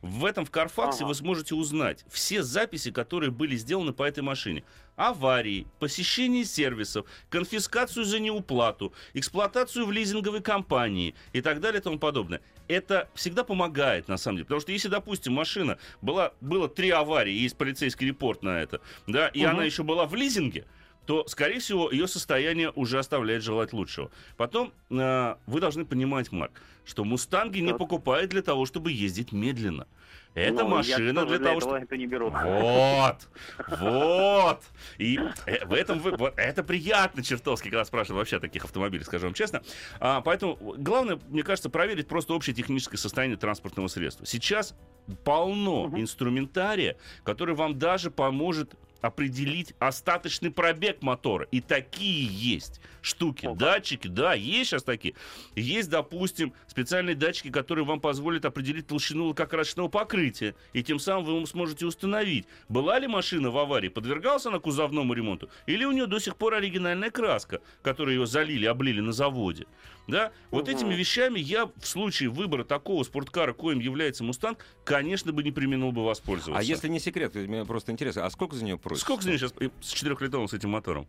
[SPEAKER 2] В этом в Carfax
[SPEAKER 6] Ага.
[SPEAKER 2] вы сможете узнать все записи, которые были сделаны по этой машине. Аварии, посещение сервисов, конфискацию за неуплату, эксплуатацию в лизинговой компании и так далее и тому подобное. Это всегда помогает, на самом деле. Потому что если, допустим, машина была, было три аварии, есть полицейский репорт на это, да, и
[SPEAKER 6] Мгм.
[SPEAKER 2] она еще была в лизинге, то, скорее всего, ее состояние уже оставляет желать лучшего. Потом э, вы должны понимать, Марк, что мустанги не
[SPEAKER 6] Так.
[SPEAKER 2] покупают для того, чтобы ездить медленно. Это
[SPEAKER 6] Ну,
[SPEAKER 2] машина для того, чтобы...
[SPEAKER 6] это не беру.
[SPEAKER 2] Вот, вот. И э, в этом вы- это приятно чертовски, когда спрашивают вообще о таких автомобилях, скажу вам честно. А, поэтому главное, мне кажется, проверить просто общее техническое состояние транспортного средства. Сейчас полно
[SPEAKER 6] Мгм.
[SPEAKER 2] инструментария, который вам даже поможет определить остаточный пробег мотора. И такие есть штуки.
[SPEAKER 6] Ого.
[SPEAKER 2] Датчики, да, есть сейчас такие. Есть, допустим, специальные датчики, которые вам позволят определить толщину лакокрасочного покрытия. И тем самым вы сможете установить, была ли машина в аварии, подвергалась она кузовному ремонту, или у нее до сих пор оригинальная краска, которую ее залили, облили на заводе. Да? Вот этими вещами я в случае выбора такого спорткара, коим является Мустанг, конечно бы не применил бы воспользоваться.
[SPEAKER 1] А если не секрет, мне просто интересно, а сколько за нее просят?
[SPEAKER 2] Сколько за нее сейчас с четырехлитровым с этим мотором?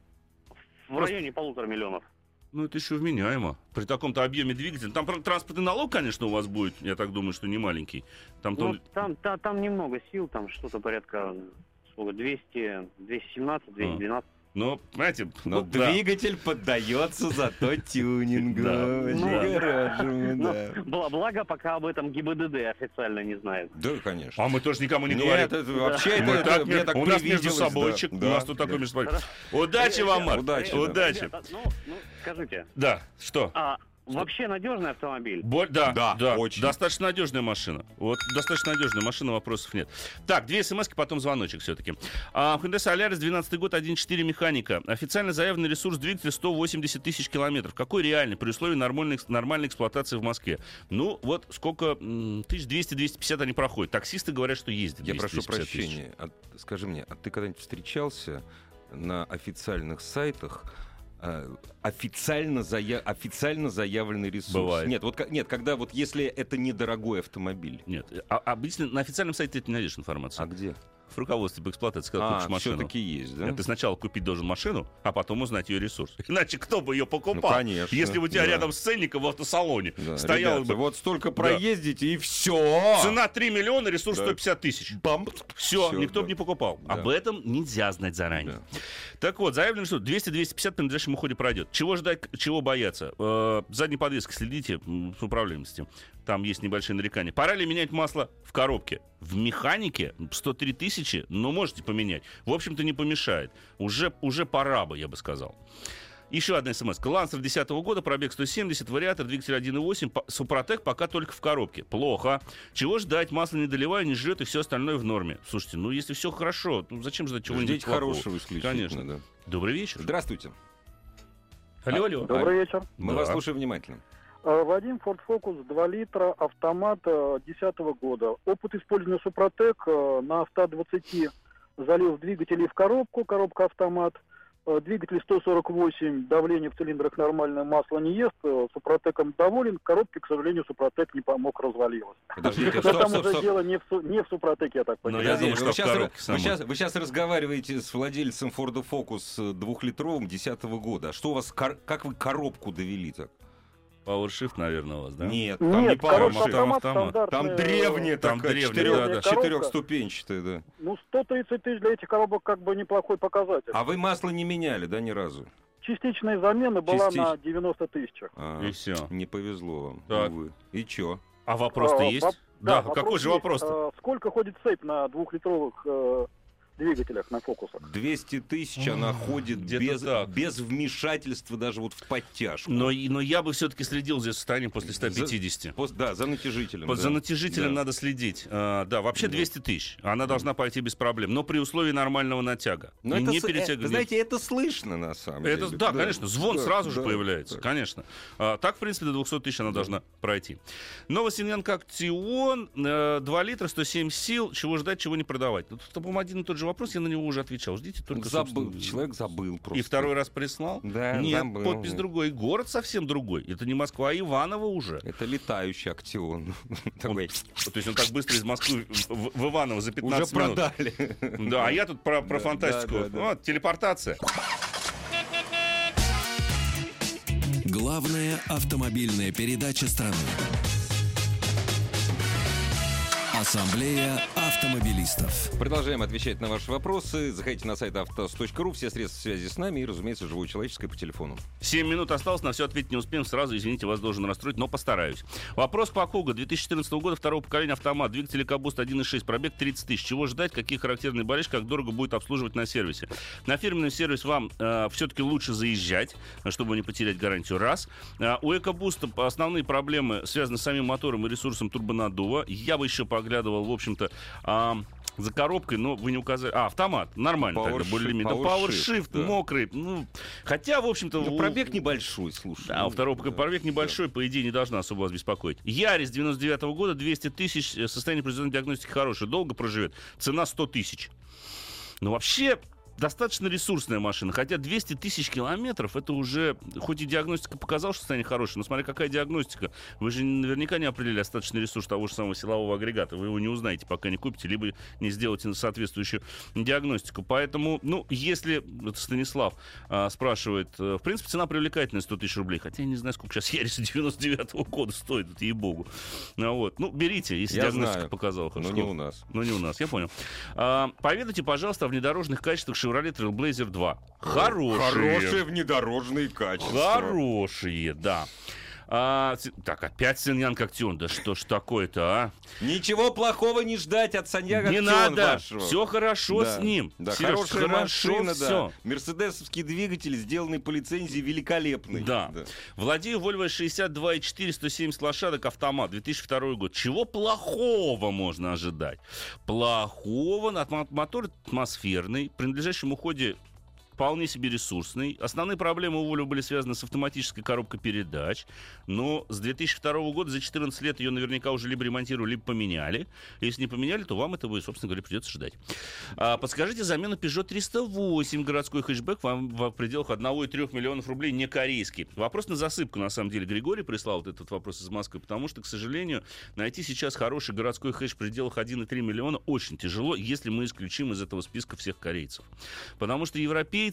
[SPEAKER 6] В районе полутора миллионов.
[SPEAKER 2] Ну, это еще вменяемо. При таком-то объеме двигателя. Там правда, транспортный налог, конечно, у вас будет, я так думаю, что не маленький. Там
[SPEAKER 6] Ну, там, та- там немного сил, там что-то порядка сколько, 200, 217, 212.
[SPEAKER 2] Но, знаете,
[SPEAKER 1] Но
[SPEAKER 2] ну, да.
[SPEAKER 1] двигатель поддается зато тюнингу.
[SPEAKER 2] Да.
[SPEAKER 6] Ну, Ну,
[SPEAKER 1] да.
[SPEAKER 6] благо, пока об этом ГИБДД официально не знает.
[SPEAKER 1] Да, конечно.
[SPEAKER 2] А мы тоже никому не
[SPEAKER 1] Нет,
[SPEAKER 2] говорим.
[SPEAKER 1] это вообще это,
[SPEAKER 2] Мы
[SPEAKER 1] это
[SPEAKER 2] так,
[SPEAKER 1] мне так
[SPEAKER 2] у нас между собойчик,
[SPEAKER 1] да,
[SPEAKER 2] у нас
[SPEAKER 1] да,
[SPEAKER 2] тут
[SPEAKER 1] да.
[SPEAKER 2] такой между собой. Удачи вам, Марк.
[SPEAKER 1] Удачи, да.
[SPEAKER 2] Удачи.
[SPEAKER 6] Ну, ну, скажите,
[SPEAKER 2] Да, что?
[SPEAKER 6] Вообще надежный автомобиль.
[SPEAKER 2] Боль, да,
[SPEAKER 1] Да,
[SPEAKER 2] да,
[SPEAKER 1] очень.
[SPEAKER 2] Достаточно надежная машина. Вот достаточно надежная машина, вопросов нет. Так, две смс потом звоночек все-таки. А, Hyundai Solaris 12 год, 1.4 механика. Официально заявленный ресурс двигателя 180 тысяч километров. Какой реальный при условии нормальной, нормальной эксплуатации в Москве? Ну, вот сколько, м, 1200-250 они проходят. Таксисты говорят, что ездят.
[SPEAKER 1] Я прошу
[SPEAKER 2] 200-250 тысяч.
[SPEAKER 1] прощения. А, скажи мне, а ты когда-нибудь встречался на официальных сайтах официально, зая... официально заявленный ресурс?
[SPEAKER 2] Бывает.
[SPEAKER 1] Нет, вот нет, когда вот если это недорогой автомобиль.
[SPEAKER 2] Нет, а, обычно на официальном сайте ты не найдешь информацию.
[SPEAKER 1] А где?
[SPEAKER 2] В руководстве по эксплуатации, когда
[SPEAKER 1] А,
[SPEAKER 2] купишь машину.
[SPEAKER 1] все-таки есть, да?
[SPEAKER 2] Ты сначала купить должен машину, а потом узнать ее ресурс. Иначе кто бы ее покупал?
[SPEAKER 1] Ну, конечно,
[SPEAKER 2] Если у тебя
[SPEAKER 1] да.
[SPEAKER 2] рядом с ценником в автосалоне
[SPEAKER 1] Да, ребята,
[SPEAKER 2] бы
[SPEAKER 1] вот столько проездите и все.
[SPEAKER 2] цена 3 миллиона, ресурс
[SPEAKER 1] Да.
[SPEAKER 2] 150 тысяч.
[SPEAKER 1] Бам.
[SPEAKER 2] Все, никто
[SPEAKER 1] да.
[SPEAKER 2] бы не покупал.
[SPEAKER 1] Да.
[SPEAKER 2] Об этом нельзя знать заранее.
[SPEAKER 1] Да.
[SPEAKER 2] Так вот, заявлено, что 200-250 при надлежащем уходе пройдет. Чего ждать, чего бояться? Э, задней подвески следите с управляемостью. Там есть небольшие нарекания. Пора ли менять масло в коробке? В механике 103 тысячи, но можете поменять. В общем-то, не помешает. Уже, уже пора бы, я бы сказал. Еще одна смс. Лансер 10 года, пробег 170, вариатор, двигатель 1.8, по- Супротек пока только в коробке. Плохо. Чего ждать? Масло не доливаю, не жрет, и все остальное в норме. Слушайте, ну если все хорошо, ну зачем ждать чего-нибудь
[SPEAKER 1] Ждите
[SPEAKER 2] плохого?
[SPEAKER 1] хорошего исключительно.
[SPEAKER 2] Конечно.
[SPEAKER 1] да.
[SPEAKER 2] Добрый вечер.
[SPEAKER 1] Здравствуйте.
[SPEAKER 2] Алло, алло.
[SPEAKER 5] Добрый вечер.
[SPEAKER 1] Мы
[SPEAKER 2] Да.
[SPEAKER 1] вас слушаем внимательно.
[SPEAKER 5] Э, Вадим, Ford Focus 2 литра, автомат 2010 года. Опыт использования Супротек э, на 120 залил в двигатель и в коробку, коробка автомат. Э, Двигатель 148, давление в цилиндрах нормальное, масло не ест. Э, Супротеком доволен, в коробке, к сожалению, Супротек не помог, развалилась.
[SPEAKER 1] Подождите, стоп,
[SPEAKER 5] там
[SPEAKER 1] стоп,
[SPEAKER 5] уже
[SPEAKER 1] стоп.
[SPEAKER 5] дело не в, не в Супротеке, я так
[SPEAKER 2] Ну,
[SPEAKER 5] понимаю.
[SPEAKER 2] я думаю,
[SPEAKER 1] вы,
[SPEAKER 2] что в
[SPEAKER 1] сейчас, вы, сейчас, вы сейчас разговариваете с владельцем Ford Focus двухлитровым 10 года. А что у вас, кор- как вы коробку довели так?
[SPEAKER 2] PowerShift, наверное, у вас, да?
[SPEAKER 1] Нет, там не
[SPEAKER 5] Нет, коробка
[SPEAKER 1] PowerShift.
[SPEAKER 2] там
[SPEAKER 5] автомат.
[SPEAKER 1] Там древняя
[SPEAKER 2] Там древняя,
[SPEAKER 1] четырех-
[SPEAKER 2] да,
[SPEAKER 5] да.
[SPEAKER 1] четырехступенчатая, да.
[SPEAKER 5] Ну, 130 тысяч для этих коробок как бы неплохой показатель.
[SPEAKER 1] А вы масло не меняли, да, ни разу?
[SPEAKER 5] Частичная замена была
[SPEAKER 1] Частич-
[SPEAKER 5] на 90 тысяч.
[SPEAKER 1] А,
[SPEAKER 2] И все.
[SPEAKER 1] не повезло вам,
[SPEAKER 2] Так.
[SPEAKER 1] увы. И чё?
[SPEAKER 2] А вопрос-то
[SPEAKER 5] А,
[SPEAKER 2] есть?
[SPEAKER 5] воп-
[SPEAKER 2] Да,
[SPEAKER 5] вопрос
[SPEAKER 2] какой же вопрос-то?
[SPEAKER 5] Э, Сколько ходит цепь на двухлитровых э, двигателях на фокусах?
[SPEAKER 1] 200 тысяч она ходит без,
[SPEAKER 2] так.
[SPEAKER 1] без вмешательства даже вот в подтяжку.
[SPEAKER 2] Но, и- но я бы все-таки следил за состоянием после 150.
[SPEAKER 1] Пос- да, за натяжителем.
[SPEAKER 2] Вот
[SPEAKER 1] да.
[SPEAKER 2] За натяжителем
[SPEAKER 1] Да.
[SPEAKER 2] надо следить. А, да, вообще
[SPEAKER 1] Да.
[SPEAKER 2] 200 тысяч. Она должна пойти без проблем. Но при условии нормального натяга.
[SPEAKER 1] Но
[SPEAKER 2] И
[SPEAKER 1] это,
[SPEAKER 2] не
[SPEAKER 1] с- э, вы знаете, это слышно на самом
[SPEAKER 2] Это,
[SPEAKER 1] деле.
[SPEAKER 2] да, конечно, звон
[SPEAKER 1] Да,
[SPEAKER 2] сразу же
[SPEAKER 1] да,
[SPEAKER 2] появляется,
[SPEAKER 1] да.
[SPEAKER 2] конечно. А, так, в принципе, до 200 тысяч она должна пройти. Новосемьянка Актион, э, 2 литра, 107 сил, чего ждать, чего не продавать. Ну, Тут, по-моему, один и тот же вопрос, я на него уже отвечал. Ждите только,
[SPEAKER 1] Забыл,
[SPEAKER 2] собственно,
[SPEAKER 1] человек забыл просто.
[SPEAKER 2] И второй раз прислал?
[SPEAKER 1] Да,
[SPEAKER 2] Нет,
[SPEAKER 1] забыл.
[SPEAKER 2] подпись другой. И город совсем другой. Это не Москва, а Иваново уже.
[SPEAKER 1] Это летающий актион.
[SPEAKER 2] Он- то есть он так быстро из Москвы в, в Иваново за
[SPEAKER 1] Уже
[SPEAKER 2] 15 минут.
[SPEAKER 1] продали.
[SPEAKER 2] Да, а я тут про, про
[SPEAKER 1] Да,
[SPEAKER 2] фантастику.
[SPEAKER 1] да, да, да.
[SPEAKER 2] Вот, телепортация.
[SPEAKER 3] Главная автомобильная передача страны. Ассамблея автомобилистов.
[SPEAKER 1] Продолжаем отвечать на ваши вопросы. Заходите на сайт авtos.ру. Все средства связи с нами и, разумеется, живое человеческое по телефону.
[SPEAKER 2] 7 минут осталось, на все ответить не успеем. Сразу, извините, вас должен расстроить, но постараюсь. Вопрос по Куга 2014 года, второго поколения автомат, двигатель Кабуст 1.6, пробег 30 тысяч. Чего ждать, какие характерные болячки, как дорого будет обслуживать на сервисе? На фирменный сервис вам э, все-таки лучше заезжать, чтобы не потерять гарантию. Раз. Э, у Экобуста основные проблемы связаны с самим мотором и ресурсом турбонаддува. Я бы еще поглядывал, в общем-то, а, за коробкой, но вы не указали. А, автомат. Нормально тогда,
[SPEAKER 1] Power
[SPEAKER 2] более-менее.
[SPEAKER 1] shift,
[SPEAKER 2] Да,
[SPEAKER 1] power
[SPEAKER 2] Power
[SPEAKER 1] shift, да.
[SPEAKER 2] мокрый. Ну, хотя, в общем-то...
[SPEAKER 1] Ну,
[SPEAKER 2] у-
[SPEAKER 1] пробег небольшой, слушай.
[SPEAKER 2] да, у
[SPEAKER 1] Ну,
[SPEAKER 2] второго
[SPEAKER 1] да.
[SPEAKER 2] пробег небольшой, по идее, не должна особо вас беспокоить. Ярис 99 года, 200 тысяч, э, состояние произведенной диагностики хорошее, долго проживет, цена 100 тысяч. Ну, вообще, достаточно ресурсная машина, хотя 200 тысяч километров, это уже, хоть и диагностика показала, что состояние хорошее, но смотри, какая диагностика. Вы же наверняка не определили остаточный ресурс того же самого силового агрегата, вы его не узнаете, пока не купите, либо не сделаете соответствующую диагностику. Поэтому, ну, если, Станислав а, спрашивает, э, в принципе, цена привлекательная 100 тысяч рублей, хотя я не знаю, сколько сейчас Ярис 99 года стоит, это ей-богу. А вот. Ну, берите, если
[SPEAKER 1] Я
[SPEAKER 2] диагностика
[SPEAKER 1] знаю,
[SPEAKER 2] показала.
[SPEAKER 1] Но
[SPEAKER 2] хорошо.
[SPEAKER 1] не у нас.
[SPEAKER 2] Ну, не у нас, я понял. А, поведайте, пожалуйста, о внедорожных качествах Chevrolet Trailblazer 2. Хорошие.
[SPEAKER 1] Хорошие внедорожные качества.
[SPEAKER 2] Хорошие, да. А, так, опять Синьян Коктюн. Да что ж такое-то, а?
[SPEAKER 1] Ничего плохого не ждать от Саньяга
[SPEAKER 2] Не надо.
[SPEAKER 1] вашего.
[SPEAKER 2] Все хорошо
[SPEAKER 1] Да,
[SPEAKER 2] с ним.
[SPEAKER 1] Да,
[SPEAKER 2] Серёж,
[SPEAKER 1] хорошая
[SPEAKER 2] хорошо
[SPEAKER 1] машина,
[SPEAKER 2] всё.
[SPEAKER 1] да. Мерседесовский двигатель, сделанный по лицензии, великолепный.
[SPEAKER 2] Да. Владею Volvo 62,4, 170 лошадок, автомат, 2002 год. Чего плохого можно ожидать? Плохого, мотор атмосферный, при надлежащем уходе вполне себе ресурсный. Основные проблемы у Volvo были связаны с автоматической коробкой передач. Но с 2002 года, за 14 лет, ее наверняка уже либо ремонтировали, либо поменяли. Если не поменяли, то вам этого, собственно говоря, придется ждать. А, подскажите замену Peugeot 308 городской хэтчбэк вам в пределах 1,3 миллионов рублей не корейский. Вопрос на засыпку, на самом деле. Григорий прислал вот этот вопрос из Москвы, потому что, к сожалению, найти сейчас хороший городской хэтч в пределах 1,3 миллиона очень тяжело, если мы исключим из этого списка всех корейцев. Потому что европейцы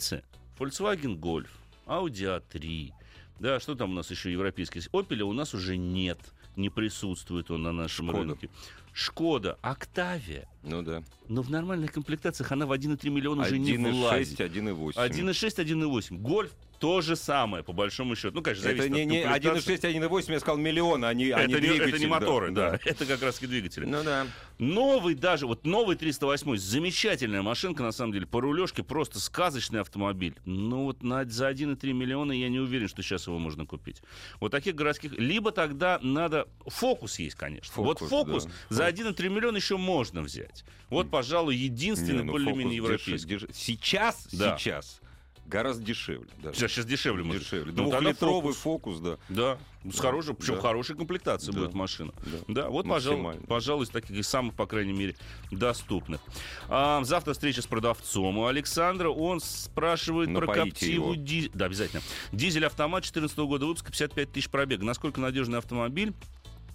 [SPEAKER 2] Volkswagen Golf, Audi A3, да, что там у нас еще европейский? Opel у нас уже нет, не присутствует он на нашем
[SPEAKER 1] Шкода.
[SPEAKER 2] рынке. Шкода, Октавия.
[SPEAKER 1] Ну да.
[SPEAKER 2] Но в нормальных комплектациях она в 1,3 миллиона уже не влазит.
[SPEAKER 1] 1,6, 1,8.
[SPEAKER 2] 1,6, 1,8. Гольф то же самое, по большому счету. Ну, конечно, зависит
[SPEAKER 1] Это не,
[SPEAKER 2] от
[SPEAKER 1] не
[SPEAKER 2] комплектации.
[SPEAKER 1] 1,6, 1,8, я сказал миллион, а не, а
[SPEAKER 2] Это
[SPEAKER 1] не
[SPEAKER 2] не,
[SPEAKER 1] двигатель.
[SPEAKER 2] это не моторы, да. Это как раз и двигатели.
[SPEAKER 1] Ну да.
[SPEAKER 2] Новый даже, вот новый 308, замечательная машинка, на самом деле, по рулежке просто сказочный автомобиль. Но вот на, за 1,3 миллиона я не уверен, что сейчас его можно купить. Вот таких городских... Либо тогда надо... Фокус есть, конечно. вот
[SPEAKER 1] Фокус,
[SPEAKER 2] фокус
[SPEAKER 1] да.
[SPEAKER 2] за 1,3 миллиона еще можно взять. Вот, пожалуй, единственный
[SPEAKER 1] ну,
[SPEAKER 2] более-менее европейский.
[SPEAKER 1] деш- Сейчас,
[SPEAKER 2] Да.
[SPEAKER 1] сейчас гораздо дешевле. даже.
[SPEAKER 2] Сейчас, сейчас дешевле может.
[SPEAKER 1] Дешевле.
[SPEAKER 2] Ну,
[SPEAKER 1] Двухлитровый
[SPEAKER 2] фокус.
[SPEAKER 1] фокус, да.
[SPEAKER 2] Да, с хорошей, причем
[SPEAKER 1] Да.
[SPEAKER 2] хорошей комплектацией
[SPEAKER 1] Да.
[SPEAKER 2] будет машина.
[SPEAKER 1] Да.
[SPEAKER 2] Да, вот, пожалуй, пожалуй, из таких самых, по крайней мере, доступных. А, завтра встреча с продавцом у Александра. Он спрашивает про
[SPEAKER 1] Напоите
[SPEAKER 2] коптиву
[SPEAKER 1] его.
[SPEAKER 2] дизель. Да, обязательно. Дизель-автомат 14 года выпуска, 55 тысяч пробега. Насколько надежный автомобиль?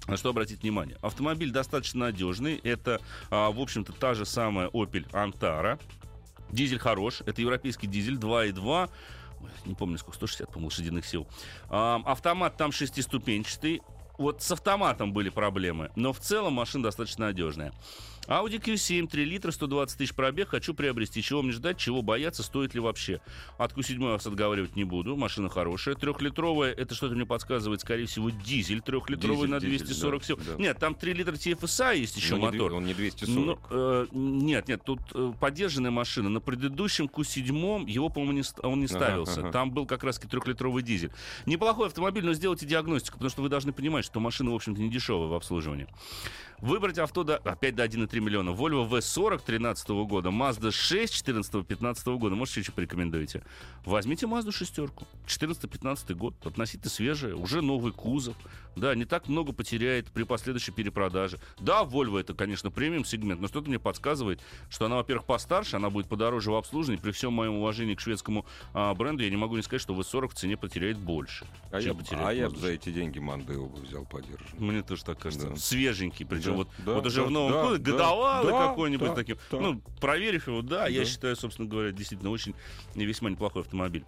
[SPEAKER 2] На что обратить внимание? Автомобиль достаточно надежный. Это, а, в общем-то, та же самая Opel Antara. Дизель хорош. Это европейский дизель 2.2. Ой, Не помню, сколько, 160, по-моему, лошадиных сил. А, автомат там шестиступенчатый. Вот с автоматом были проблемы, но в целом машина достаточно надежная. Audi Q7, 3 литра, 120 тысяч пробег. Хочу приобрести. Чего мне ждать, чего бояться, стоит ли вообще? От Q7 я вас отговаривать не буду. Машина хорошая. Трехлитровая, это что-то мне подсказывает, скорее всего, дизель трехлитровый
[SPEAKER 1] Дизель,
[SPEAKER 2] на
[SPEAKER 1] дизель,
[SPEAKER 2] 240
[SPEAKER 1] да,
[SPEAKER 2] сил.
[SPEAKER 1] да.
[SPEAKER 2] Нет, там 3 литра TFSI есть еще
[SPEAKER 1] не
[SPEAKER 2] мотор.
[SPEAKER 1] дви- Он не 240.
[SPEAKER 2] Ну, э, нет, нет, тут э, поддержанная машина. На предыдущем Q7 его, по-моему, не, он не
[SPEAKER 1] Ага,
[SPEAKER 2] ставился.
[SPEAKER 1] ага.
[SPEAKER 2] Там был как раз трехлитровый дизель. Неплохой автомобиль, но сделайте диагностику, потому что вы должны понимать, что машина, в общем-то, не дешевая в обслуживании. Выбрать авто до, опять до 1,3 миллиона. Volvo V40 13 года, Mazda 6 14-15 года. Может, еще порекомендуете? Возьмите Mazda шестерку. 14-15 год. Относительно свежая, уже новый кузов. Да, не так много потеряет при последующей перепродаже. Да, Volvo это, конечно, премиум сегмент, но что-то мне подсказывает, что она, во-первых, постарше, она будет подороже в обслуживании. При всем моем уважении к шведскому а, бренду, я не могу не сказать, что V40 в цене потеряет больше.
[SPEAKER 1] а я,
[SPEAKER 2] потеряет
[SPEAKER 1] а я за эти деньги Мандео бы взял подержанный.
[SPEAKER 2] мне тоже так кажется.
[SPEAKER 1] Да.
[SPEAKER 2] Свеженький, причем
[SPEAKER 1] Да,
[SPEAKER 2] вот,
[SPEAKER 1] да,
[SPEAKER 2] вот уже
[SPEAKER 1] да,
[SPEAKER 2] в новом
[SPEAKER 1] да,
[SPEAKER 2] году
[SPEAKER 1] да,
[SPEAKER 2] годовалый
[SPEAKER 1] да,
[SPEAKER 2] какой-нибудь
[SPEAKER 1] да,
[SPEAKER 2] таким.
[SPEAKER 1] да.
[SPEAKER 2] Ну, проверив его, да, я
[SPEAKER 1] Да.
[SPEAKER 2] считаю, собственно говоря, действительно очень весьма неплохой автомобиль.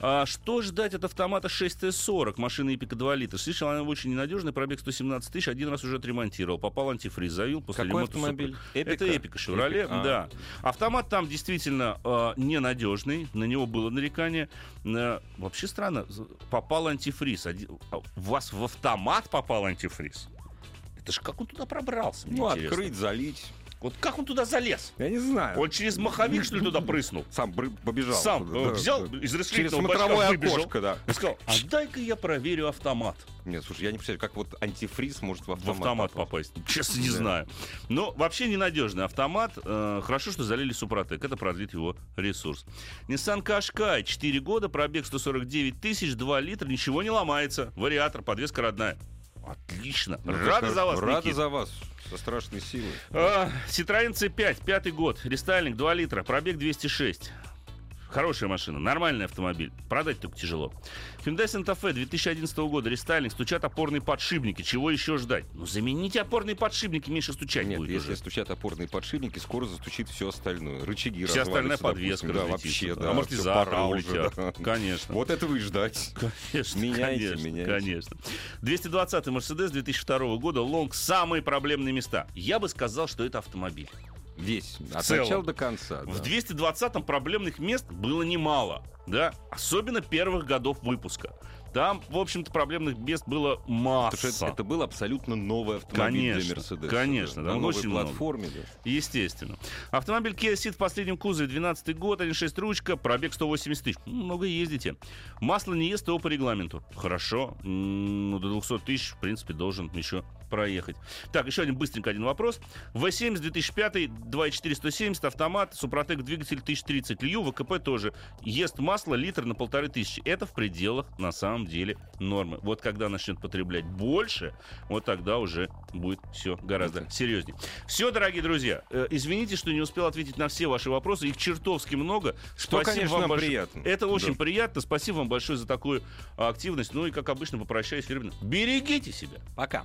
[SPEAKER 2] А, что ждать от автомата 6Т40, машины Эпика 2 литра? Слышал, она очень ненадежная, пробег 117 тысяч, один раз уже отремонтировал, попал антифриз, завил после
[SPEAKER 1] Какой
[SPEAKER 2] ремонта
[SPEAKER 1] автомобиль?
[SPEAKER 2] супер. Это Эпика Шевроле,
[SPEAKER 1] Эпик, а.
[SPEAKER 2] да. Автомат там действительно э, ненадежный, на него было нарекание. Э, вообще странно, попал антифриз. Один- а у вас в автомат попал антифриз? Это же как он туда пробрался,
[SPEAKER 1] Ну,
[SPEAKER 2] интересно.
[SPEAKER 1] открыть, залить.
[SPEAKER 2] Вот как он туда залез?
[SPEAKER 1] Я не знаю.
[SPEAKER 2] Он через маховик, что ли, туда прыснул?
[SPEAKER 1] Сам побежал.
[SPEAKER 2] Сам
[SPEAKER 1] туда,
[SPEAKER 2] э, взял
[SPEAKER 1] да.
[SPEAKER 2] из
[SPEAKER 1] Через
[SPEAKER 2] расширительного бачка
[SPEAKER 1] смотровое
[SPEAKER 2] выбежал
[SPEAKER 1] окошко, да.
[SPEAKER 2] и сказал, а дай-ка я проверю автомат.
[SPEAKER 1] Нет, слушай, я не представляю, как вот антифриз может в
[SPEAKER 2] в
[SPEAKER 1] автомат,
[SPEAKER 2] автомат
[SPEAKER 1] попасть.
[SPEAKER 2] попасть. Честно, не
[SPEAKER 1] Да.
[SPEAKER 2] знаю. Но вообще ненадежный автомат. Э, хорошо, что залили Супротек. Это продлит его ресурс. Nissan Qashqai. 4 года, пробег 149 тысяч, 2 литра, ничего не ломается. Вариатор, подвеска родная. Отлично.
[SPEAKER 1] Ну,
[SPEAKER 2] Рады
[SPEAKER 1] так,
[SPEAKER 2] за вас, Никит.
[SPEAKER 1] за вас. Со страшной силой.
[SPEAKER 2] А, Citroёn C5, пятый год, рестайлинг, 2 литра, пробег 206. Хорошая машина, нормальный автомобиль. Продать только тяжело. Hyundai Santa Fe 2011 года, рестайлинг, стучат опорные подшипники. Чего еще ждать? Ну, замените опорные подшипники, меньше стучать
[SPEAKER 1] Нет,
[SPEAKER 2] будет
[SPEAKER 1] если
[SPEAKER 2] уже.
[SPEAKER 1] стучат опорные подшипники, скоро застучит все остальное. Рычаги
[SPEAKER 2] Вся остальная подвеска
[SPEAKER 1] допустим, да, вообще, да.
[SPEAKER 2] Амортизаторы улетят.
[SPEAKER 1] да.
[SPEAKER 2] Конечно.
[SPEAKER 1] Вот этого и ждать.
[SPEAKER 2] Конечно,
[SPEAKER 1] Меняйте,
[SPEAKER 2] конечно,
[SPEAKER 1] меняйте.
[SPEAKER 2] конечно. 220-й Mercedes 2002 года, лонг, самые проблемные места. Я бы сказал, что это автомобиль.
[SPEAKER 1] Весь. От
[SPEAKER 2] целом.
[SPEAKER 1] начала до конца.
[SPEAKER 2] В
[SPEAKER 1] да.
[SPEAKER 2] 220-м проблемных мест было немало, да, особенно первых годов выпуска. Там, в общем-то, проблемных мест было масса.
[SPEAKER 1] Это, это был абсолютно новый автомобиль
[SPEAKER 2] Конечно,
[SPEAKER 1] для Mercedes.
[SPEAKER 2] конечно,
[SPEAKER 1] да, на новой
[SPEAKER 2] очень много.
[SPEAKER 1] платформе. Да.
[SPEAKER 2] Естественно. Автомобиль Kia Ceed в последнем кузове, 12 год, 1.6 ручка, пробег 180 тысяч. Ну, Много ездите. Масло не ест ТО по регламенту. Хорошо. Ну, до 200 тысяч, в принципе, должен еще проехать. Так, еще один быстренько один вопрос. V70 2005, 2.4 170, автомат, Супротек двигатель 1030 Лью, ВКП тоже. Ест масло литр на полторы тысячи. Это в пределах, на самом деле, нормы. Вот когда начнет потреблять больше, вот тогда уже будет все гораздо серьезнее. Все, дорогие друзья, э, извините, что не успел ответить на все ваши вопросы. Их чертовски много.
[SPEAKER 1] Что, конечно, нам
[SPEAKER 2] большое.
[SPEAKER 1] приятно.
[SPEAKER 2] Это очень
[SPEAKER 1] Да.
[SPEAKER 2] приятно. Спасибо вам большое за такую активность. Ну и, как обычно, попрощаюсь, Фермин. Берегите себя.
[SPEAKER 1] Пока.